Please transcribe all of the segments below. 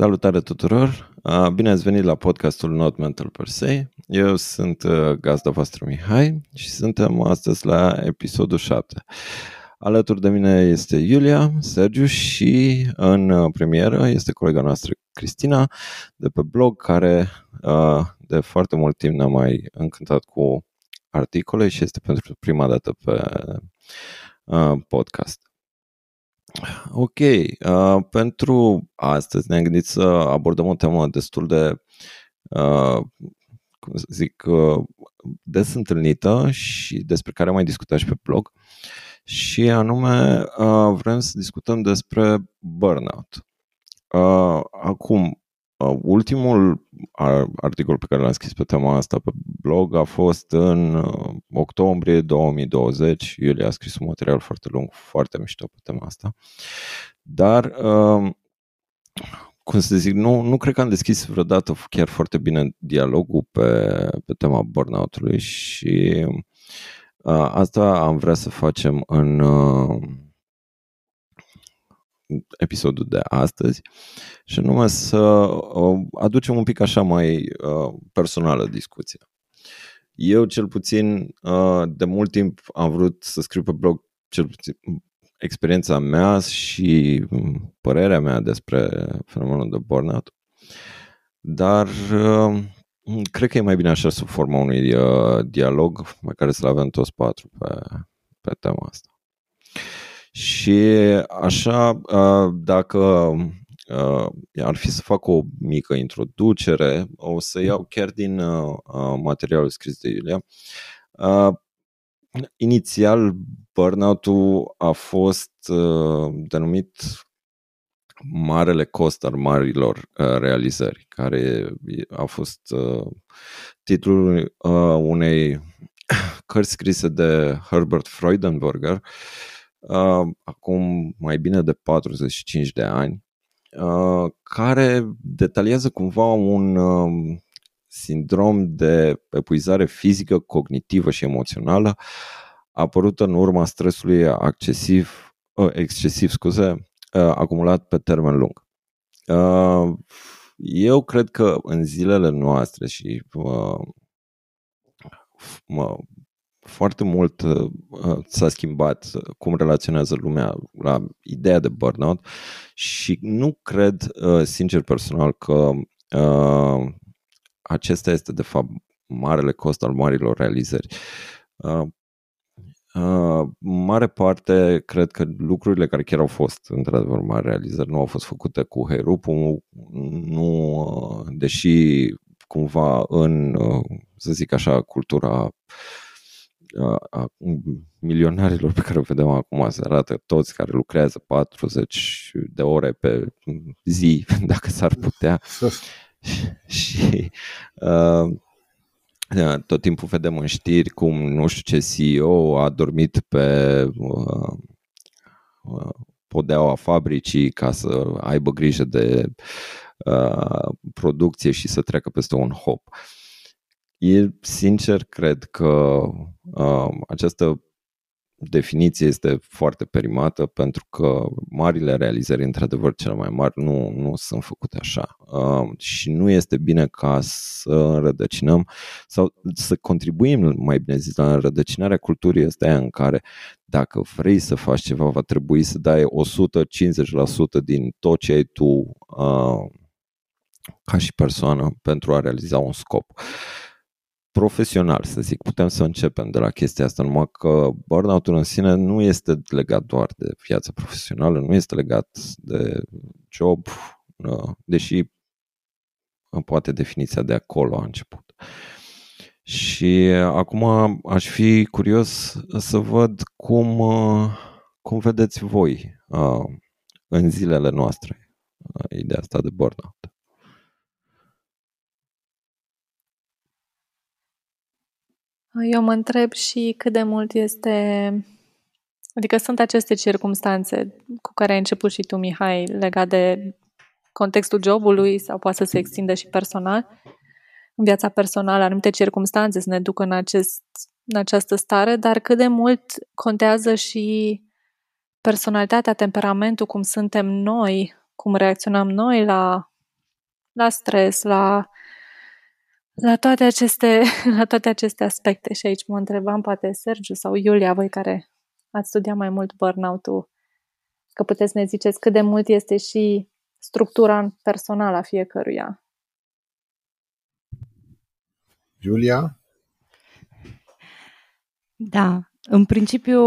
Salutare tuturor! Bine ați venit la podcastul Not Mental Per Se. Eu sunt gazda voastră Mihai și suntem astăzi la episodul 7. Alături de mine este Iulia, Sergiu și în premieră este colega noastră Cristina de pe blog care de foarte mult timp ne-a mai încântat cu articole și este pentru prima dată pe podcast. Ok, uh, pentru astăzi ne-am gândit să abordăm o temă destul de, uh, cum să zic, uh, des întâlnită și despre care am mai discutat și pe blog și anume uh, vrem să discutăm despre burnout. Uh, acum, Uh, ultimul articol pe care l-am scris pe tema asta pe blog a fost în uh, octombrie 2020. Iulia a scris un material foarte lung, foarte mișto pe tema asta. Dar, uh, cum să zic, nu, nu cred că am deschis vreodată chiar foarte bine dialogul pe, pe tema burnout-ului și asta am vrea să facem în episodul de astăzi și anume să uh, aducem un pic așa mai uh, personală discuția. Eu cel puțin uh, de mult timp am vrut să scriu pe blog cel puțin experiența mea și mm, părerea mea despre fenomenul de burnout, dar cred că e mai bine așa sub forma unui dialog pe care să-l avem toți patru pe, pe tema asta. Și așa, dacă ar fi să fac o mică introducere, o să iau chiar din materialul scris de Iulia. Inițial, burnout-ul a fost denumit Marele cost al marilor realizări, care a fost titlul unei cărți scrise de Herbert Freudenberger, uh, acum mai bine de 45 de ani, uh, care detaliază cumva un uh, sindrom de epuizare fizică, cognitivă și emoțională apărută în urma stresului excesiv, uh, excesiv scuze, uh, acumulat pe termen lung. Uh, eu cred că în zilele noastre și uh, mă, foarte mult uh, s-a schimbat cum relaționează lumea la ideea de burnout și nu cred, uh, sincer personal, că uh, acesta este de fapt marele cost al marilor realizări. Uh, Uh, mare parte, cred că lucrurile care chiar au fost într-adevăr mari realizări nu au fost făcute cu Herupu, nu, uh, deși cumva în, uh, să zic așa, cultura a milionarilor pe care o vedem acum se arată toți care lucrează 40 de ore pe zi, dacă s-ar putea. și uh, tot timpul vedem în știri cum nu știu ce CEO a dormit pe uh, podeaua fabricii ca să aibă grijă de uh, producție și să treacă peste un hop. Uh, E, sincer, cred că uh, această definiție este foarte perimată pentru că marile realizări, într-adevăr, cele mai mari, nu, nu sunt făcute așa. Uh, și nu este bine ca să înrădăcinăm sau să contribuim, mai bine zis, la înrădăcinarea culturii este în care dacă vrei să faci ceva, va trebui să dai 150% din tot ce ai tu uh, ca și persoană pentru a realiza un scop. Uh, profesional, să zic. Putem să începem de la chestia asta, numai că burnout-ul în sine nu este legat doar de viața profesională, nu este legat de job, deși poate definiția de acolo a început. Și acum aș fi curios să văd cum, cum vedeți voi în zilele noastre ideea asta de burnout. Eu mă întreb și cât de mult este... Adică sunt aceste circumstanțe cu care ai început și tu, Mihai, legat de contextul jobului sau poate să se extindă și personal. În viața personală, anumite circumstanțe să ne ducă în, acest, în această stare, dar cât de mult contează și personalitatea, temperamentul, cum suntem noi, cum reacționăm noi la la stres, la, la, toate aceste, la toate aceste aspecte. Și aici mă întrebam, poate Sergiu sau Iulia, voi care ați studiat mai mult burnout-ul, că puteți ne ziceți cât de mult este și structura personală a fiecăruia. Julia? Da, în principiu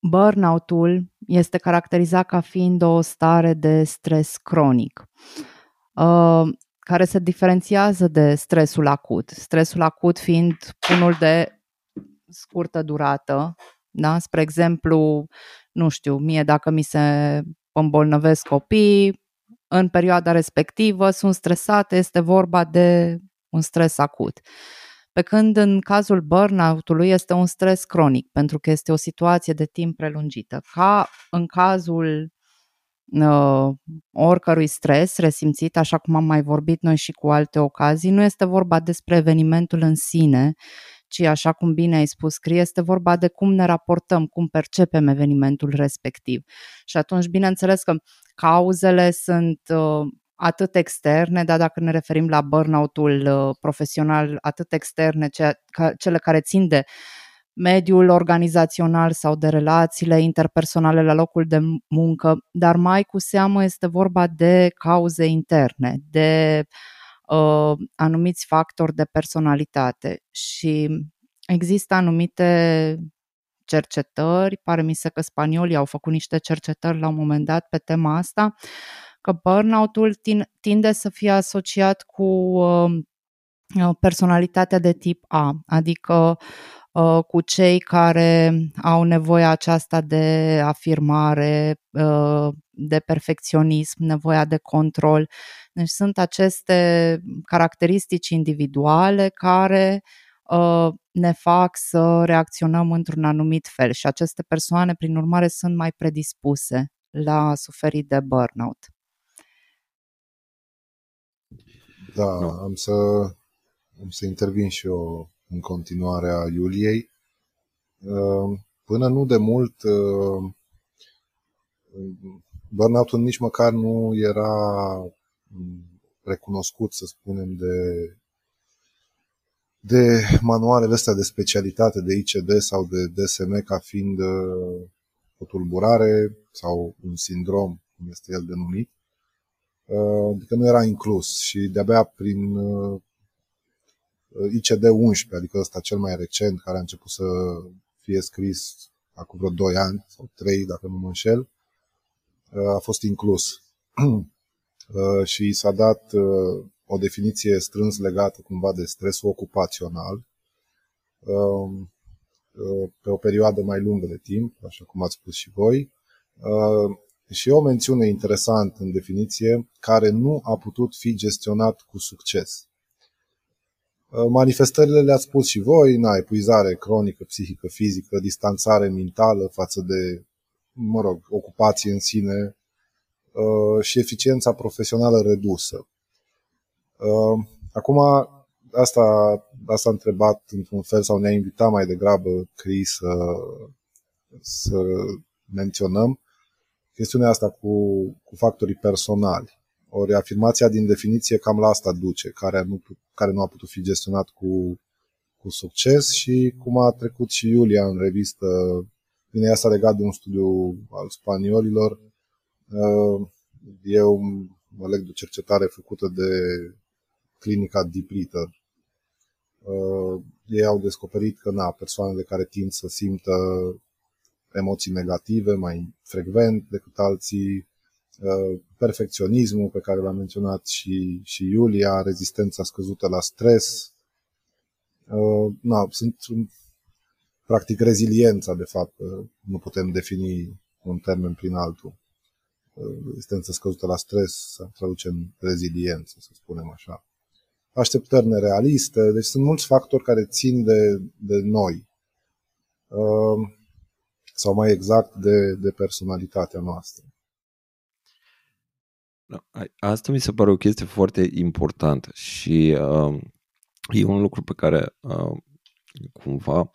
burnout-ul este caracterizat ca fiind o stare de stres cronic, uh, care se diferențiază de stresul acut. Stresul acut fiind unul de scurtă durată, da? spre exemplu, nu știu, mie dacă mi se îmbolnăvesc copii, în perioada respectivă sunt stresate, este vorba de un stres acut. Pe când în cazul burnout-ului este un stres cronic, pentru că este o situație de timp prelungită. Ca în cazul uh, oricărui stres resimțit, așa cum am mai vorbit noi și cu alte ocazii, nu este vorba despre evenimentul în sine, ci, așa cum bine ai spus, Cri, este vorba de cum ne raportăm, cum percepem evenimentul respectiv. Și atunci, bineînțeles că cauzele sunt uh, atât externe, dar dacă ne referim la burnout-ul uh, profesional, atât externe, cele care țin de mediul organizațional sau de relațiile interpersonale la locul de muncă, dar mai cu seamă este vorba de cauze interne, de uh, anumiți factori de personalitate. Și există anumite cercetări, pare mi se că spaniolii au făcut niște cercetări la un moment dat pe tema asta, că burnout-ul tinde să fie asociat cu uh, personalitatea de tip A, adică uh, cu cei care au nevoia aceasta de afirmare, uh, de perfecționism, nevoia de control. Deci sunt aceste caracteristici individuale care ne fac să reacționăm într-un anumit fel și aceste persoane, prin urmare, sunt mai predispuse la suferit de burnout. Da, nu. am să, am să intervin și eu în continuare a Iuliei. Uh, până nu de mult, uh, burnout-ul nici măcar nu era recunoscut, să spunem, de, de manualele astea de specialitate, de ICD sau de DSM, ca fiind uh, o tulburare sau un sindrom, cum este el denumit. Uh, adică nu era inclus și de-abia prin uh, ICD-11, adică ăsta cel mai recent, care a început să fie scris acum vreo 2 ani sau 3, dacă nu mă înșel, uh, a fost inclus. și s-a dat o definiție strâns legată cumva de stresul ocupațional um, pe o perioadă mai lungă de timp, așa cum ați spus și voi, și o mențiune interesantă în definiție, care nu a putut fi gestionat cu succes. Uh, manifestările le-ați spus și voi, na, epuizare cronică, psihică, fizică, distanțare mentală față de, mă rog, ocupație în sine uh, și eficiența profesională redusă. Uh, acum, asta, asta a întrebat într-un fel sau ne-a invitat mai degrabă Cris să, să menționăm chestiunea asta cu, cu factorii personali. O reafirmația din definiție cam la asta duce, care nu, care nu a putut fi gestionat cu, cu succes și cum a trecut și Iulia în revistă, bine, asta legat de un studiu al spaniolilor. Uh, eu mă leg de cercetare făcută de clinica Deep Uh, ei au descoperit că na, persoanele care tind să simtă emoții negative mai frecvent decât alții, uh, perfecționismul pe care l-a menționat și, și Iulia, rezistența scăzută la stres. Uh, na, sunt practic reziliența, de fapt, nu putem defini un termen prin altul. Uh, rezistența scăzută la stres se traduce în reziliență, să spunem așa. Așteptări nerealiste, deci sunt mulți factori care țin de, de noi sau mai exact de, de personalitatea noastră. Asta mi se pare o chestie foarte importantă și uh, e un lucru pe care uh, cumva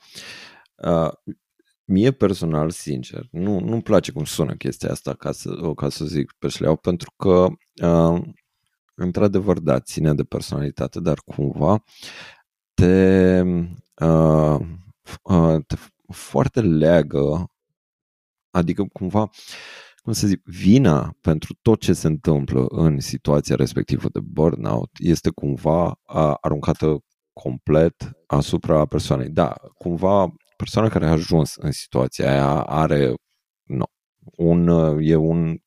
uh, mie personal, sincer, nu, nu-mi place cum sună chestia asta ca să, ca să zic pe șleau, pentru că uh, într-adevăr, da, ține de personalitate, dar cumva te, uh, uh, te foarte leagă, adică cumva, cum să zic, vina pentru tot ce se întâmplă în situația respectivă de burnout este cumva uh, aruncată complet asupra persoanei. Da, cumva persoana care a ajuns în situația aia are no, un, e un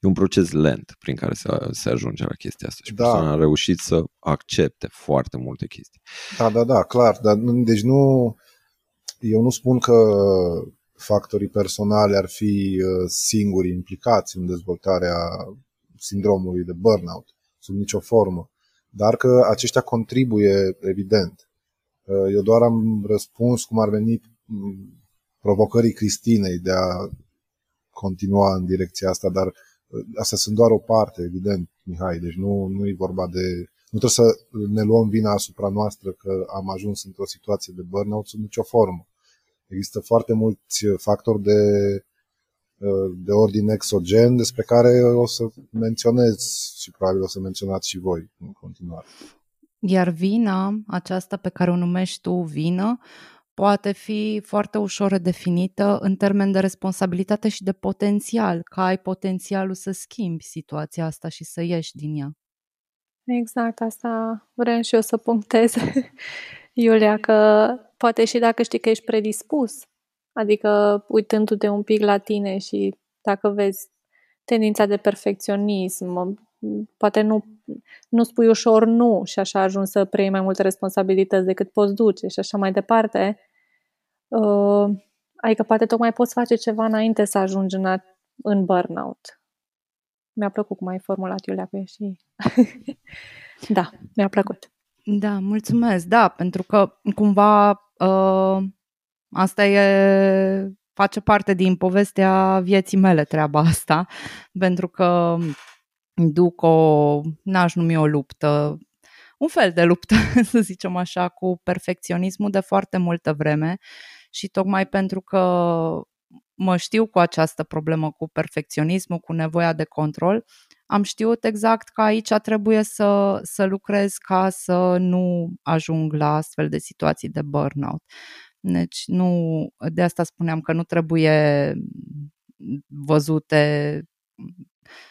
e un proces lent prin care se, se ajunge la chestia asta și da. persoana a reușit să accepte foarte multe chestii. Da, da, da, clar. Dar, deci nu, eu nu spun că factorii personale ar fi uh, singuri implicați în dezvoltarea sindromului de burnout, sub nicio formă, dar că aceștia contribuie, evident. Uh, eu doar am răspuns cum ar veni mm, provocării Cristinei de a continua în direcția asta, dar uh, astea sunt doar o parte, evident, Mihai, deci nu, nu e vorba de... Nu trebuie să ne luăm vina asupra noastră că am ajuns într-o situație de burnout sub nicio formă. Există foarte mulți factori de, uh, de ordin exogen despre care o să menționez și probabil o să menționați și voi în continuare. Iar vina, aceasta pe care o numești tu vină, poate fi foarte ușor definită în termen de responsabilitate și de potențial, că ai potențialul să schimbi situația asta și să ieși din ea. Exact, asta vreau și eu să punctez, Iulia, că poate și dacă știi că ești predispus, adică uitându-te un pic la tine și dacă vezi tendința de perfecționism, poate nu, nu spui ușor nu și așa ajungi să preiei mai multe responsabilități decât poți duce și așa mai departe. Uh, adică poate tocmai poți face ceva înainte să ajungi în, a, în burnout. Mi-a plăcut cum ai formulat, Iulia, cu și... da, mi-a plăcut. Da, mulțumesc. Da, pentru că cumva uh, asta e face parte din povestea vieții mele treaba asta, pentru că duc o, n-aș numi o luptă, un fel de luptă, să zicem așa, cu perfecționismul de foarte multă vreme și tocmai pentru că mă știu cu această problemă cu perfecționismul, cu nevoia de control, am știut exact că aici trebuie să, să lucrez ca să nu ajung la astfel de situații de burnout. Deci nu, de asta spuneam că nu trebuie văzute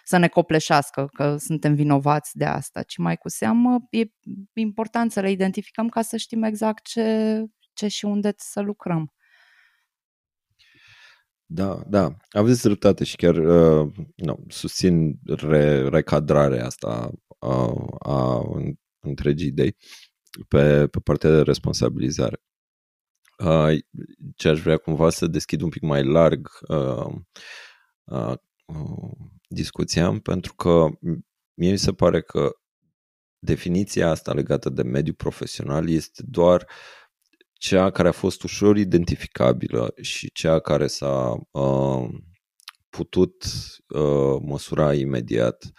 să ne copleșească că suntem vinovați de asta, ci mai cu seamă e important să le identificăm ca să știm exact ce, ce și unde să lucrăm. Da, da, aveți dreptate și chiar uh, no, susțin re, recadrarea asta a, a întregii idei pe, pe partea de responsabilizare. Uh, ce aș vrea cumva să deschid un pic mai larg uh, uh, uh, discuția, pentru că mie mi se pare că definiția asta legată de mediul profesional este doar uh, cea care a fost ușor identificabilă și cea care s-a uh, putut uh, măsura imediat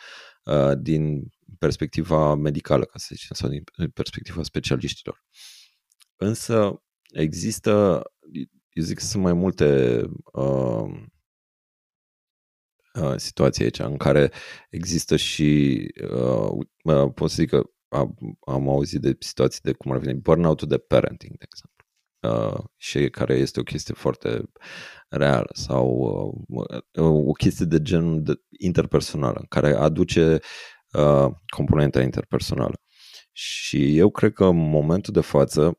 uh, din perspectiva medicală, ca să zicem, sau din perspectiva specialiștilor. Însă există, eu zic că sunt mai multe uh, uh, situații aici în care există și, uh, pot să zic că am, am auzit de situații de cum ar veni burnout de parenting, de exemplu uh, și care este o chestie foarte reală sau uh, o chestie de gen de interpersonală, care aduce uh, componenta interpersonală. Și eu cred că în momentul de față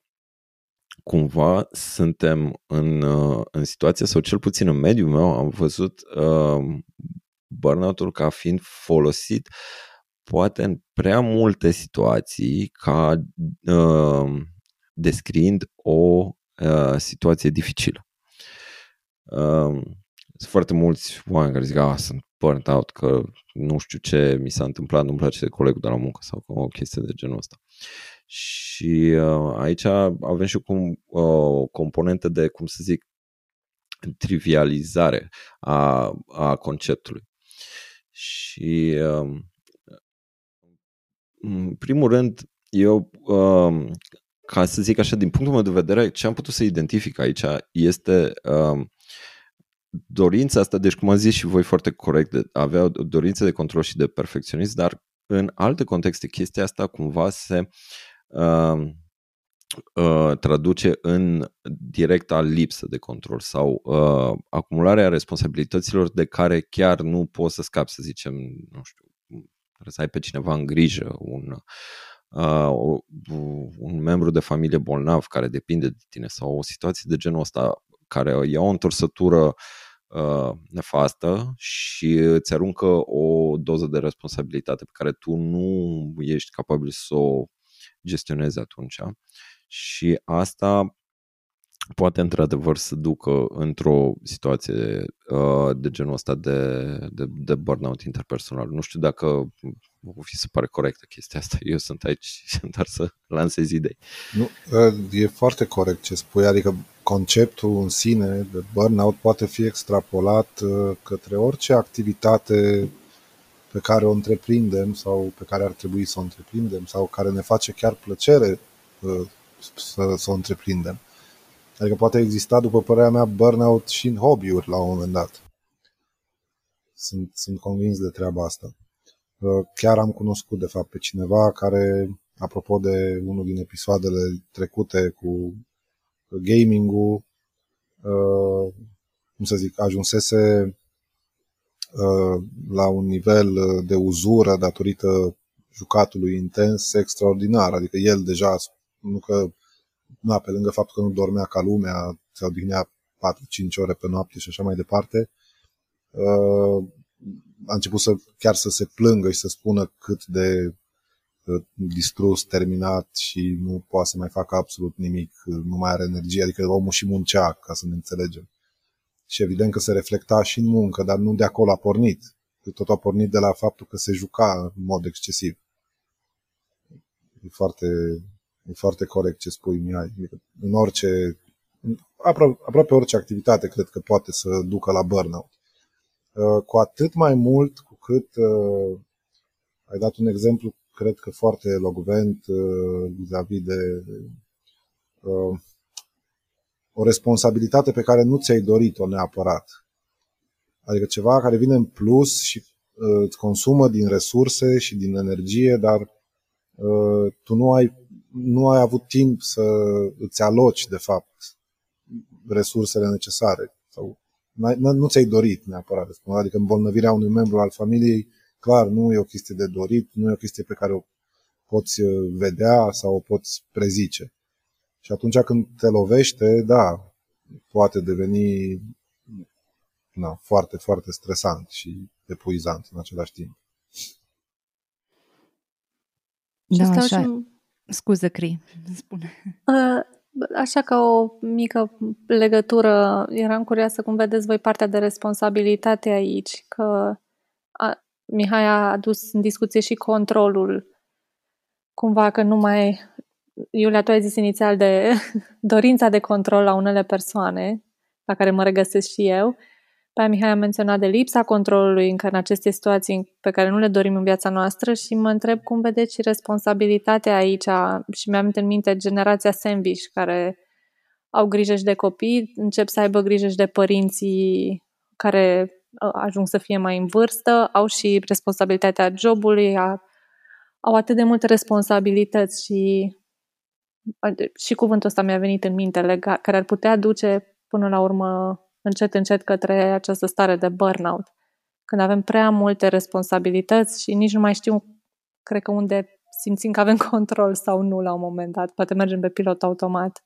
cumva suntem în, uh, în situația, sau cel puțin în mediul meu, am văzut uh, burnout-ul ca fiind folosit poate în prea multe situații ca uh, descriind o uh, situație dificilă. Uh, sunt foarte mulți oameni care zic, ah, sunt burnt out, că nu știu ce mi s-a întâmplat, nu-mi place de colegul de la muncă sau o chestie de genul ăsta. Și uh, aici avem și cum, uh, o componentă de, cum să zic, trivializare a, a conceptului. Și uh, în primul rând, eu uh, ca să zic așa, din punctul meu de vedere, ce am putut să identific aici este uh, dorința asta, deci cum am zis și voi foarte corect, de, avea o dorință de control și de perfecționism, dar în alte contexte chestia asta cumva se uh, uh, traduce în directa lipsă de control sau uh, acumularea responsabilităților de care chiar nu poți să scapi, să zicem, nu știu, trebuie să ai pe cineva în grijă, un, uh, un membru de familie bolnav care depinde de tine sau o situație de genul ăsta care ia o întorsătură uh, nefastă și îți aruncă o doză de responsabilitate pe care tu nu ești capabil să o gestionezi atunci. Și asta poate într-adevăr să ducă într-o situație uh, de genul ăsta de, de, de burnout interpersonal. Nu știu dacă o fi se pare corectă chestia asta. Eu sunt aici doar să lansez idei. Nu, uh, e foarte corect ce spui, adică conceptul în sine de burnout poate fi extrapolat uh, către orice activitate pe care o întreprindem sau pe care ar trebui să o întreprindem sau care ne face chiar plăcere uh, să, să o întreprindem. Adică poate exista, după părerea mea, burnout și în hobby-uri la un moment dat. Sunt, sunt convins de treaba asta. Uh, chiar am cunoscut, de fapt, pe cineva care, apropo de unul din episoadele trecute cu gaming-ul, uh, cum să zic, ajunsese uh, la un nivel de uzură datorită jucatului intens extraordinar. Adică el deja, nu că na, pe lângă faptul că nu dormea ca lumea, se odihnea 4-5 ore pe noapte și așa mai departe, uh, a început să chiar să se plângă și să spună cât de uh, distrus, terminat și nu poate să mai facă absolut nimic, nu mai are energie, adică omul și muncea, ca să ne înțelegem. Și evident că se reflecta și în muncă, dar nu de acolo a pornit. Tot a pornit de la faptul că se juca în mod excesiv. E foarte, E foarte corect ce spui, Mihai. Adică în orice, apro- aproape orice activitate cred că poate să ducă la burnout. Uh, cu atât mai mult cu cât uh, ai dat un exemplu, cred că foarte elogvent uh, vis-a-vis de o responsabilitate pe care nu ți-ai dorit-o neapărat. Adică ceva care vine în plus și îți consumă din resurse și din energie, dar tu nu ai nu ai avut timp să îți aloci, de fapt, resursele necesare sau nu ți-ai dorit neapărat Adică îmbolnăvirea unui membru al familiei, clar, nu e o chestie de dorit, nu e o chestie pe care o poți uh, vedea sau o poți prezice. Și atunci când te lovește, da, poate deveni na, foarte, foarte stresant și epuizant în același timp. Da, așa. Scuze, Cri, spune. Așa ca o mică legătură, eram curioasă cum vedeți voi partea de responsabilitate aici, că a, Mihai a adus în discuție și controlul, cumva că nu mai... Iulia, tu ai zis inițial de dorința de control la unele persoane, la care mă regăsesc și eu, pe Mihai a menționat de lipsa controlului încă în aceste situații pe care nu le dorim în viața noastră și mă întreb cum vedeți și responsabilitatea aici și mi-am în minte generația sandwich care au grijă și de copii, încep să aibă grijă și de părinții care uh, ajung să fie mai în vârstă, au și responsabilitatea jobului, au atât de multe responsabilități și și cuvântul ăsta mi-a venit în minte, legat, care ar putea duce până la urmă încet, încet către această stare de burnout. Când avem prea multe responsabilități și nici nu mai știu, cred că unde simțim că avem control sau nu la un moment dat. Poate mergem pe pilot automat.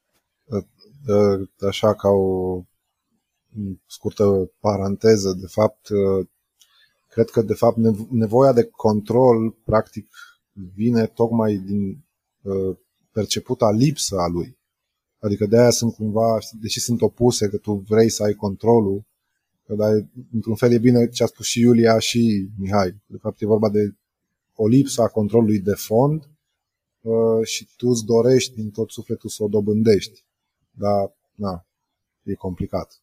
Așa ca o scurtă paranteză, de fapt, cred că de fapt nevoia de control practic vine tocmai din perceputa lipsă a lui. Adică de aia sunt cumva, deși sunt opuse, că tu vrei să ai controlul, că dar într-un fel e bine ce a spus și Iulia și Mihai. De fapt e vorba de o lipsă a controlului de fond uh, și tu îți dorești din tot sufletul să o dobândești. Dar, na, e complicat.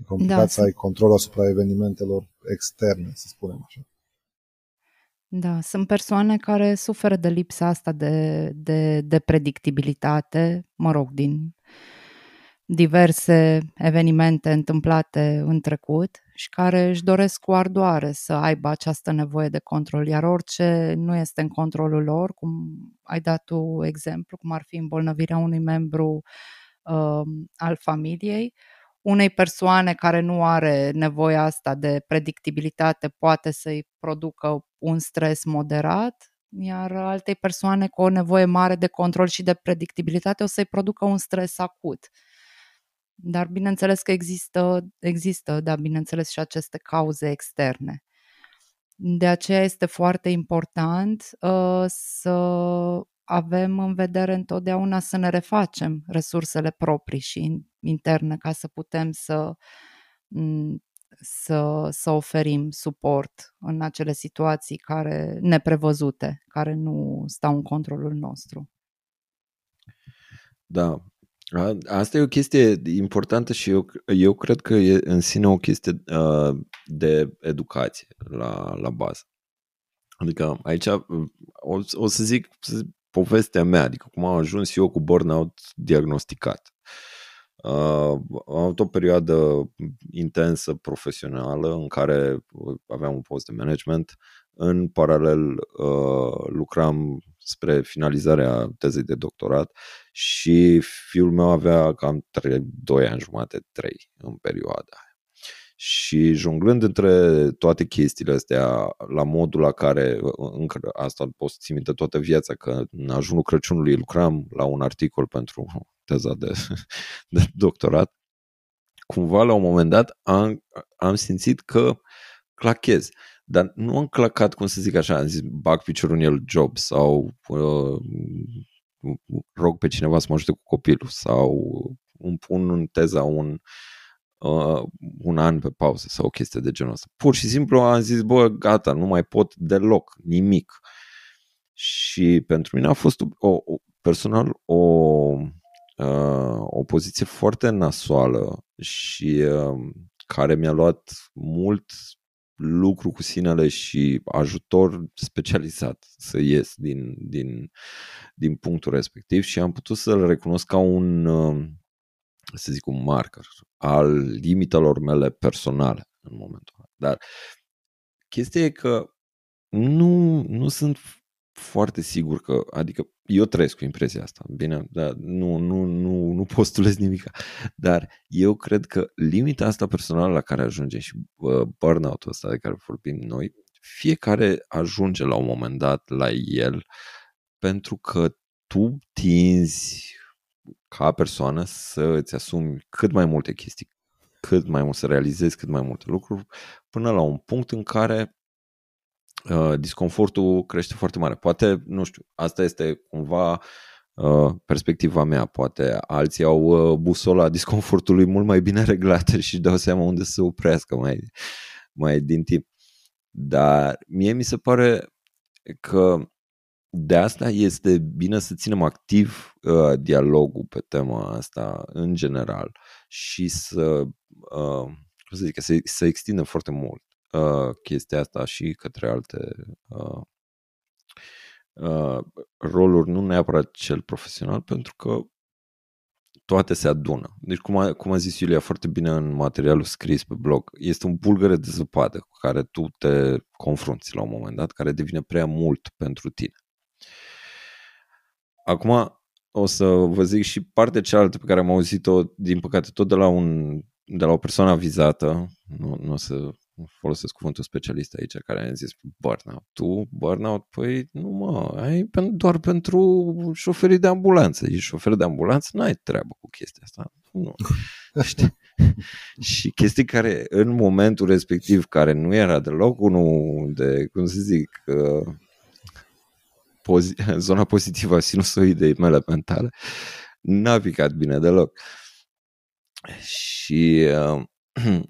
E complicat da, să ai control asupra evenimentelor externe, să spunem așa. Da, sunt persoane care suferă de lipsa asta de, de, de predictibilitate, mă rog, din diverse evenimente întâmplate în trecut și care își doresc cu ardoare să aibă această nevoie de control, iar orice nu este în controlul lor, cum ai dat tu exemplu, cum ar fi îmbolnăvirea unui membru uh, al familiei, unei persoane care nu are nevoia asta de predictibilitate poate să-i producă un stres moderat, iar altei persoane cu o nevoie mare de control și de predictibilitate o să-i producă un stres acut. Dar bineînțeles că există, există, da, bineînțeles și aceste cauze externe. De aceea este foarte important uh, să avem în vedere întotdeauna să ne refacem resursele proprii și interne ca să putem să, să, să oferim suport în acele situații care neprevăzute, care nu stau în controlul nostru. Da, Asta e o chestie importantă și eu, eu cred că e în sine o chestie uh, de educație la, la bază. Adică aici o, o să zic povestea mea, adică cum am ajuns eu cu burnout diagnosticat. Uh, am avut o perioadă intensă profesională în care aveam un post de management. În paralel uh, lucram spre finalizarea tezei de doctorat și fiul meu avea cam 3, 2 ani jumate, 3 în perioada și jonglând între toate chestiile astea la modul la care încă asta pot țin minte toată viața că în ajunul Crăciunului lucram la un articol pentru teza de, de doctorat cumva la un moment dat am, am simțit că clachez. Dar nu am clacat, cum să zic așa, am zis bag piciorul în el job sau uh, rog pe cineva să mă ajute cu copilul sau îmi pun în teza un, uh, un an pe pauză sau o chestie de genul ăsta. Pur și simplu am zis, bă, gata, nu mai pot deloc, nimic. Și pentru mine a fost o, o personal o, uh, o poziție foarte nasoală și uh, care mi-a luat mult lucru cu sinele și ajutor specializat să ies din, din, din punctul respectiv și am putut să-l recunosc ca un, uh, să zic, un marker al limitelor mele personale în momentul ăla. Dar chestia e că nu, nu sunt foarte sigur că, adică eu trăiesc cu impresia asta, bine, dar nu, nu, nu, nu postulez nimic, dar eu cred că limita asta personală la care ajungem și uh, burnout-ul ăsta de care vorbim noi, fiecare ajunge la un moment dat la el pentru că tu tinzi ca persoană să îți asumi cât mai multe chestii, cât mai mult, să realizezi cât mai multe lucruri, până la un punct în care uh, disconfortul crește foarte mare. Poate, nu știu, asta este cumva uh, perspectiva mea. Poate alții au uh, busola disconfortului mult mai bine reglată și dau seama unde să se oprească mai, mai din timp. Dar mie mi se pare că de asta este bine să ținem activ uh, dialogul pe tema asta în general și să, uh, cum să zic, să, să extindem foarte mult uh, chestia asta și către alte uh, uh, roluri, nu neapărat cel profesional, pentru că toate se adună. Deci, cum a, cum a zis Iulia foarte bine în materialul scris pe blog, este un bulgăre de zăpadă cu care tu te confrunți la un moment dat, care devine prea mult pentru tine. Acum o să vă zic și partea cealaltă pe care am auzit-o, din păcate, tot de la, un, de la o persoană vizată, nu, nu o să folosesc cuvântul specialist aici, care a zis burnout. Tu, burnout, păi nu mă, ai doar pentru șoferii de ambulanță. Și șofer de ambulanță n-ai treabă cu chestia asta. Nu. Știi? și chestii care în momentul respectiv, care nu era deloc unul de, cum să zic, uh, pozi- zona pozitivă a sinusoidei mele mentale, n-a picat bine deloc. Și uh,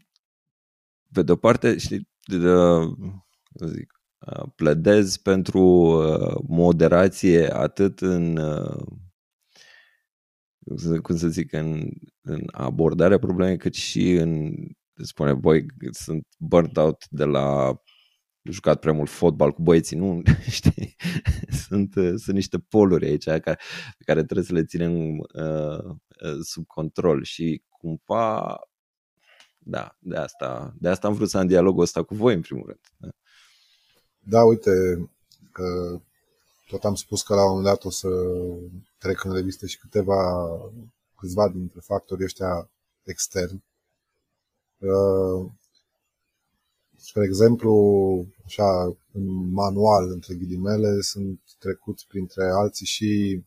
pe de-o parte, știi, de, de, zic, uh, pledez pentru uh, moderație atât în uh, cum să zic, în, în abordarea problemei, cât și în spune, băi, sunt burnt out de la jucat prea mult fotbal cu băieții, nu, știi, sunt, sunt niște poluri aici care, pe care trebuie să le ținem uh, sub control și cumva da, de asta, de asta am vrut să am dialogul ăsta cu voi, în primul rând. Da, da uite, că tot am spus că la un moment dat o să trec în revistă și câteva, câțiva dintre factorii ăștia externi. Uh, spre exemplu, așa, în manual, între ghilimele, sunt trecuți printre alții și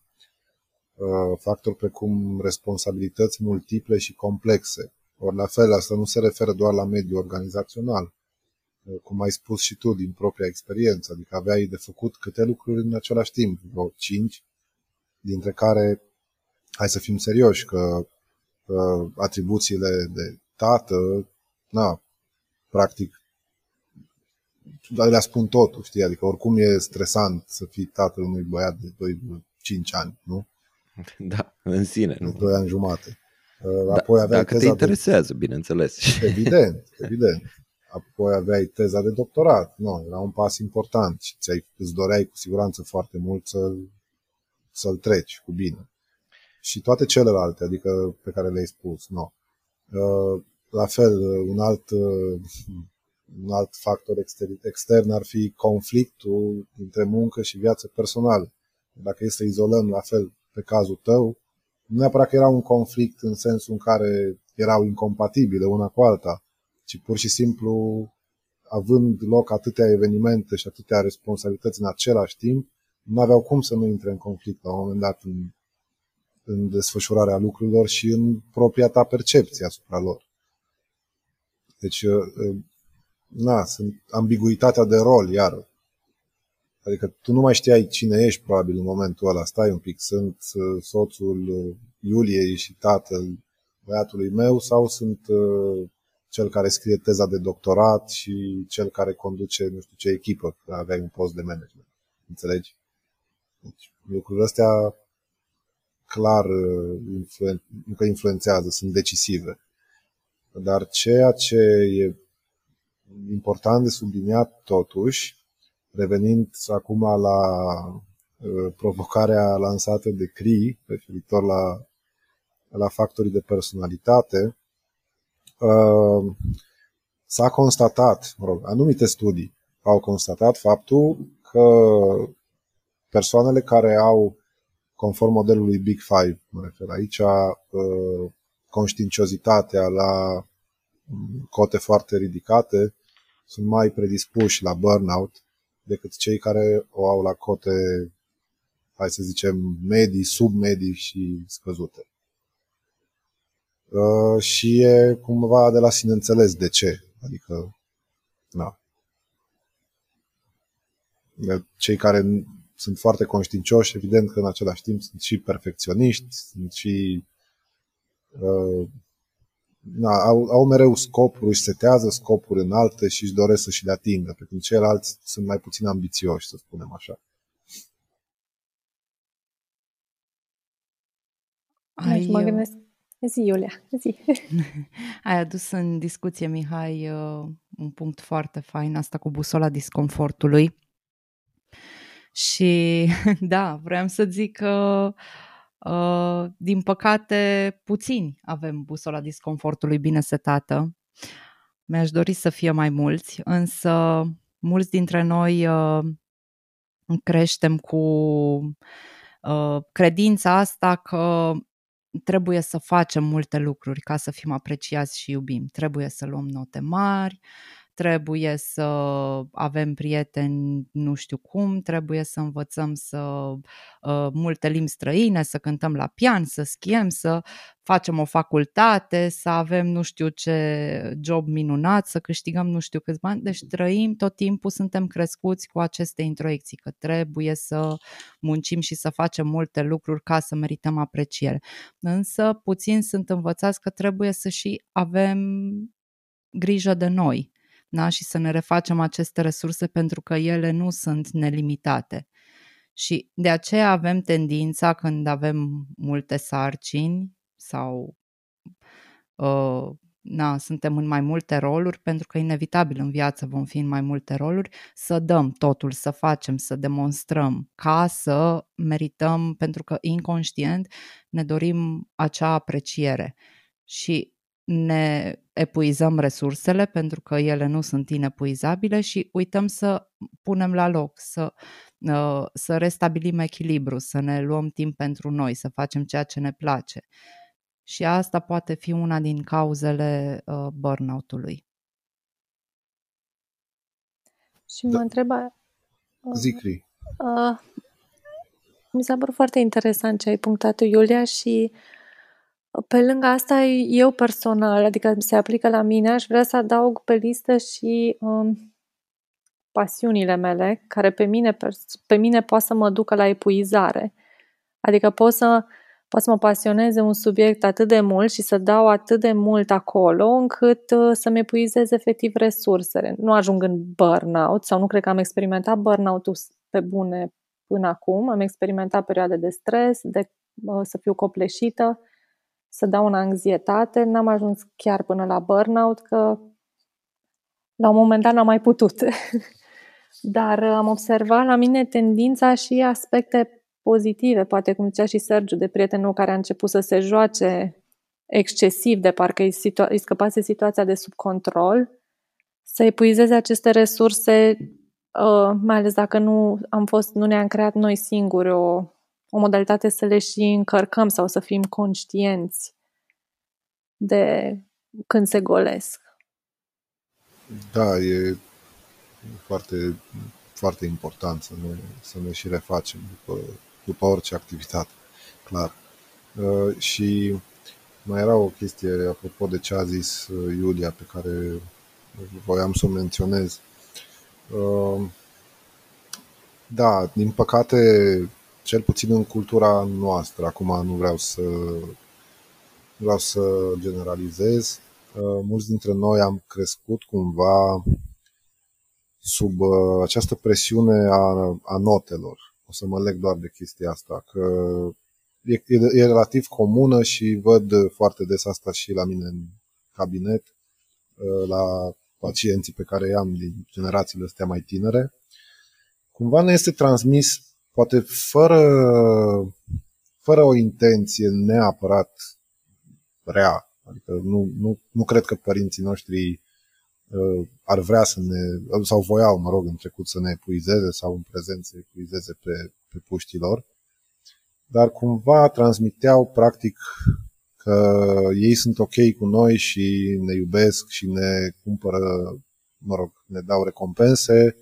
uh, factori precum responsabilități multiple și complexe. Ori la fel, asta nu se referă doar la mediul organizațional, uh, cum ai spus și tu din propria experiență, adică aveai de făcut câte lucruri în același timp, vreo cinci, dintre care, hai să fim serioși, că uh, atribuțiile de tată, na, practic le spun totul, știi? Adică oricum e stresant să fii tatăl unui băiat de 2, 5 ani, nu? Da, în sine. Nu? 2 ani jumate. Da, Apoi aveai dacă te interesează, de... bineînțeles. Evident, evident. Apoi aveai teza de doctorat. Nu, era un pas important și ți-ai, îți doreai cu siguranță foarte mult să, să-l treci cu bine. Și toate celelalte, adică pe care le-ai spus, nu. Uh, la fel, un alt uh, un alt factor extern ar fi conflictul dintre muncă și viață personală. Dacă este să izolăm la fel pe cazul tău, nu neapărat că era un conflict în sensul în care erau incompatibile una cu alta, ci pur și simplu având loc atâtea evenimente și atâtea responsabilități în același timp, nu aveau cum să nu intre în conflict la un moment dat în, în desfășurarea lucrurilor și în propria ta percepție asupra lor. Deci na, sunt ambiguitatea de rol, iar. Adică tu nu mai știai cine ești probabil în momentul ăla. Stai un pic, sunt uh, soțul uh, Iuliei și tatăl băiatului meu sau sunt uh, cel care scrie teza de doctorat și cel care conduce nu știu ce echipă, că aveai un post de management. Înțelegi? Deci, lucrurile astea clar influen- nu că influențează, sunt decisive. Dar ceea ce e important de subliniat totuși, revenind acum la uh, provocarea lansată de CRI, referitor la, la factorii de personalitate, uh, s-a constatat, mă rog, anumite studii au constatat faptul că persoanele care au, conform modelului Big Five, mă refer aici, uh, conștiinciozitatea la cote foarte ridicate, sunt mai predispuși la burnout decât cei care o au la cote, hai să zicem, medii, submedii și scăzute. Uh, și e cumva de la sine înțeles de ce. Adică, na. Cei care sunt foarte conștiincioși, evident că în același timp sunt și perfecționiști, sunt și uh, na, au, au mereu scopuri, își setează scopuri înalte și își doresc să și le atingă, pe când ceilalți sunt mai puțin ambițioși, să spunem așa. Ai, mă uh, gândesc. Zi, Iulia, zi. Ai adus în discuție, Mihai, uh, un punct foarte fain, asta cu busola disconfortului. Și da, vreau să zic că Uh, din păcate, puțini avem busola disconfortului bine setată. Mi-aș dori să fie mai mulți, însă mulți dintre noi uh, creștem cu uh, credința asta că trebuie să facem multe lucruri ca să fim apreciați și iubim. Trebuie să luăm note mari, trebuie să avem prieteni nu știu cum, trebuie să învățăm să uh, multe limbi străine, să cântăm la pian, să schiem, să facem o facultate, să avem nu știu ce job minunat, să câștigăm nu știu câți bani. Deci trăim tot timpul, suntem crescuți cu aceste introiecții, că trebuie să muncim și să facem multe lucruri ca să merităm apreciere. Însă puțin sunt învățați că trebuie să și avem grijă de noi da? și să ne refacem aceste resurse pentru că ele nu sunt nelimitate. Și de aceea avem tendința când avem multe sarcini sau uh, na, suntem în mai multe roluri, pentru că inevitabil în viață vom fi în mai multe roluri, să dăm totul, să facem, să demonstrăm, ca să merităm, pentru că inconștient ne dorim acea apreciere. Și ne epuizăm resursele pentru că ele nu sunt inepuizabile și uităm să punem la loc, să, uh, să restabilim echilibru, să ne luăm timp pentru noi, să facem ceea ce ne place. Și asta poate fi una din cauzele uh, burnout-ului. Și mă da. întreba... Uh, Zicri. Uh, mi s-a părut foarte interesant ce ai punctat Iulia, și pe lângă asta, eu personal, adică se aplică la mine, aș vrea să adaug pe listă și um, pasiunile mele, care pe mine, pe mine poate să mă ducă la epuizare. Adică pot să, pot să mă pasioneze un subiect atât de mult și să dau atât de mult acolo încât uh, să-mi epuizez efectiv resursele. Nu ajung în burnout sau nu cred că am experimentat burnout-ul pe bune până acum. Am experimentat perioade de stres, de uh, să fiu copleșită, să dau în anxietate. N-am ajuns chiar până la burnout, că la un moment dat n-am mai putut. Dar uh, am observat la mine tendința și aspecte pozitive, poate cum zicea și Sergiu, de prietenul care a început să se joace excesiv, de parcă îi, situa- îi scăpase situația de sub control, să epuizeze aceste resurse Uh, mai ales dacă nu am fost, nu ne-am creat noi singuri o, o modalitate să le și încărcăm sau să fim conștienți de când se golesc. Da, e foarte, foarte important să ne, să ne și refacem după, după orice activitate, clar. Uh, și mai era o chestie, apropo de ce a zis uh, Iulia, pe care voiam să o menționez. Uh, da, din păcate, cel puțin în cultura noastră, acum nu vreau să, vreau să generalizez, uh, mulți dintre noi am crescut cumva sub uh, această presiune a, a notelor. O să mă leg doar de chestia asta, că e, e, e relativ comună și văd foarte des asta și la mine în cabinet, la pacienții pe care i-am din generațiile astea mai tinere, cumva ne este transmis, poate fără, fără o intenție neapărat rea. Adică nu, nu, nu cred că părinții noștri uh, ar vrea să ne, sau voiau, mă rog, în trecut să ne epuizeze sau în prezent să epuizeze pe, pe puștilor, dar cumva transmiteau practic că ei sunt ok cu noi și ne iubesc și ne cumpără, mă rog, ne dau recompense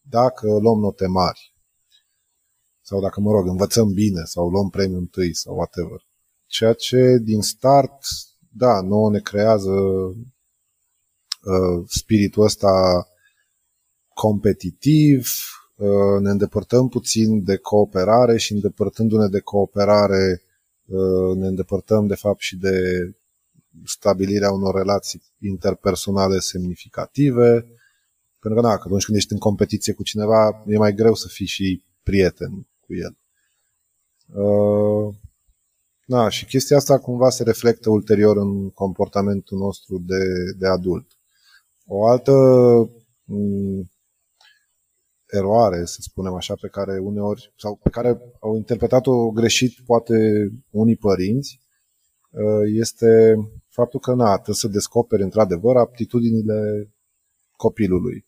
dacă luăm note mari sau dacă, mă rog, învățăm bine sau luăm premiul întâi sau whatever. Ceea ce din start, da, nouă ne creează uh, spiritul ăsta competitiv, uh, ne îndepărtăm puțin de cooperare și îndepărtându-ne de cooperare uh, ne îndepărtăm de fapt și de stabilirea unor relații interpersonale semnificative, pentru că, da, că atunci când ești în competiție cu cineva, e mai greu să fii și prieten cu el. Uh, da, și chestia asta cumva se reflectă ulterior în comportamentul nostru de, de adult. O altă um, eroare, să spunem așa, pe care uneori, sau pe care au interpretat-o greșit poate unii părinți, uh, este faptul că, na, trebuie să descoperi într-adevăr aptitudinile copilului.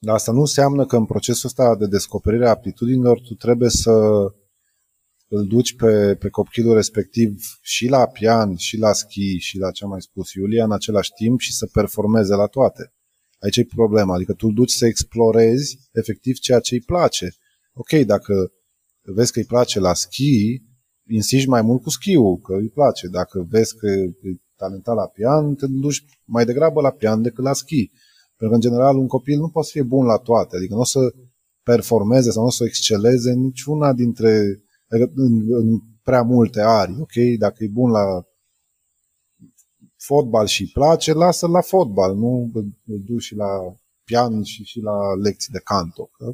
Uh, dar asta nu înseamnă că în procesul ăsta de descoperire a aptitudinilor tu trebuie să îl duci pe, pe copilul respectiv și la pian, și la schi, și la ce a mai spus Iulia în același timp și să performeze la toate. Aici e problema, adică tu îl duci să explorezi efectiv ceea ce îi place. Ok, dacă vezi că îi place la schi, insiști mai mult cu schiul, că îi place. Dacă vezi că e talentat la pian, te duci mai degrabă la pian decât la schi. Pentru că, în general, un copil nu poate să fie bun la toate. Adică nu o să performeze sau nu o să exceleze în niciuna dintre, adică în, în prea multe ari. Ok? Dacă e bun la fotbal și îi place, lasă-l la fotbal, nu îl duci și la pian și, și la lecții de canto. Că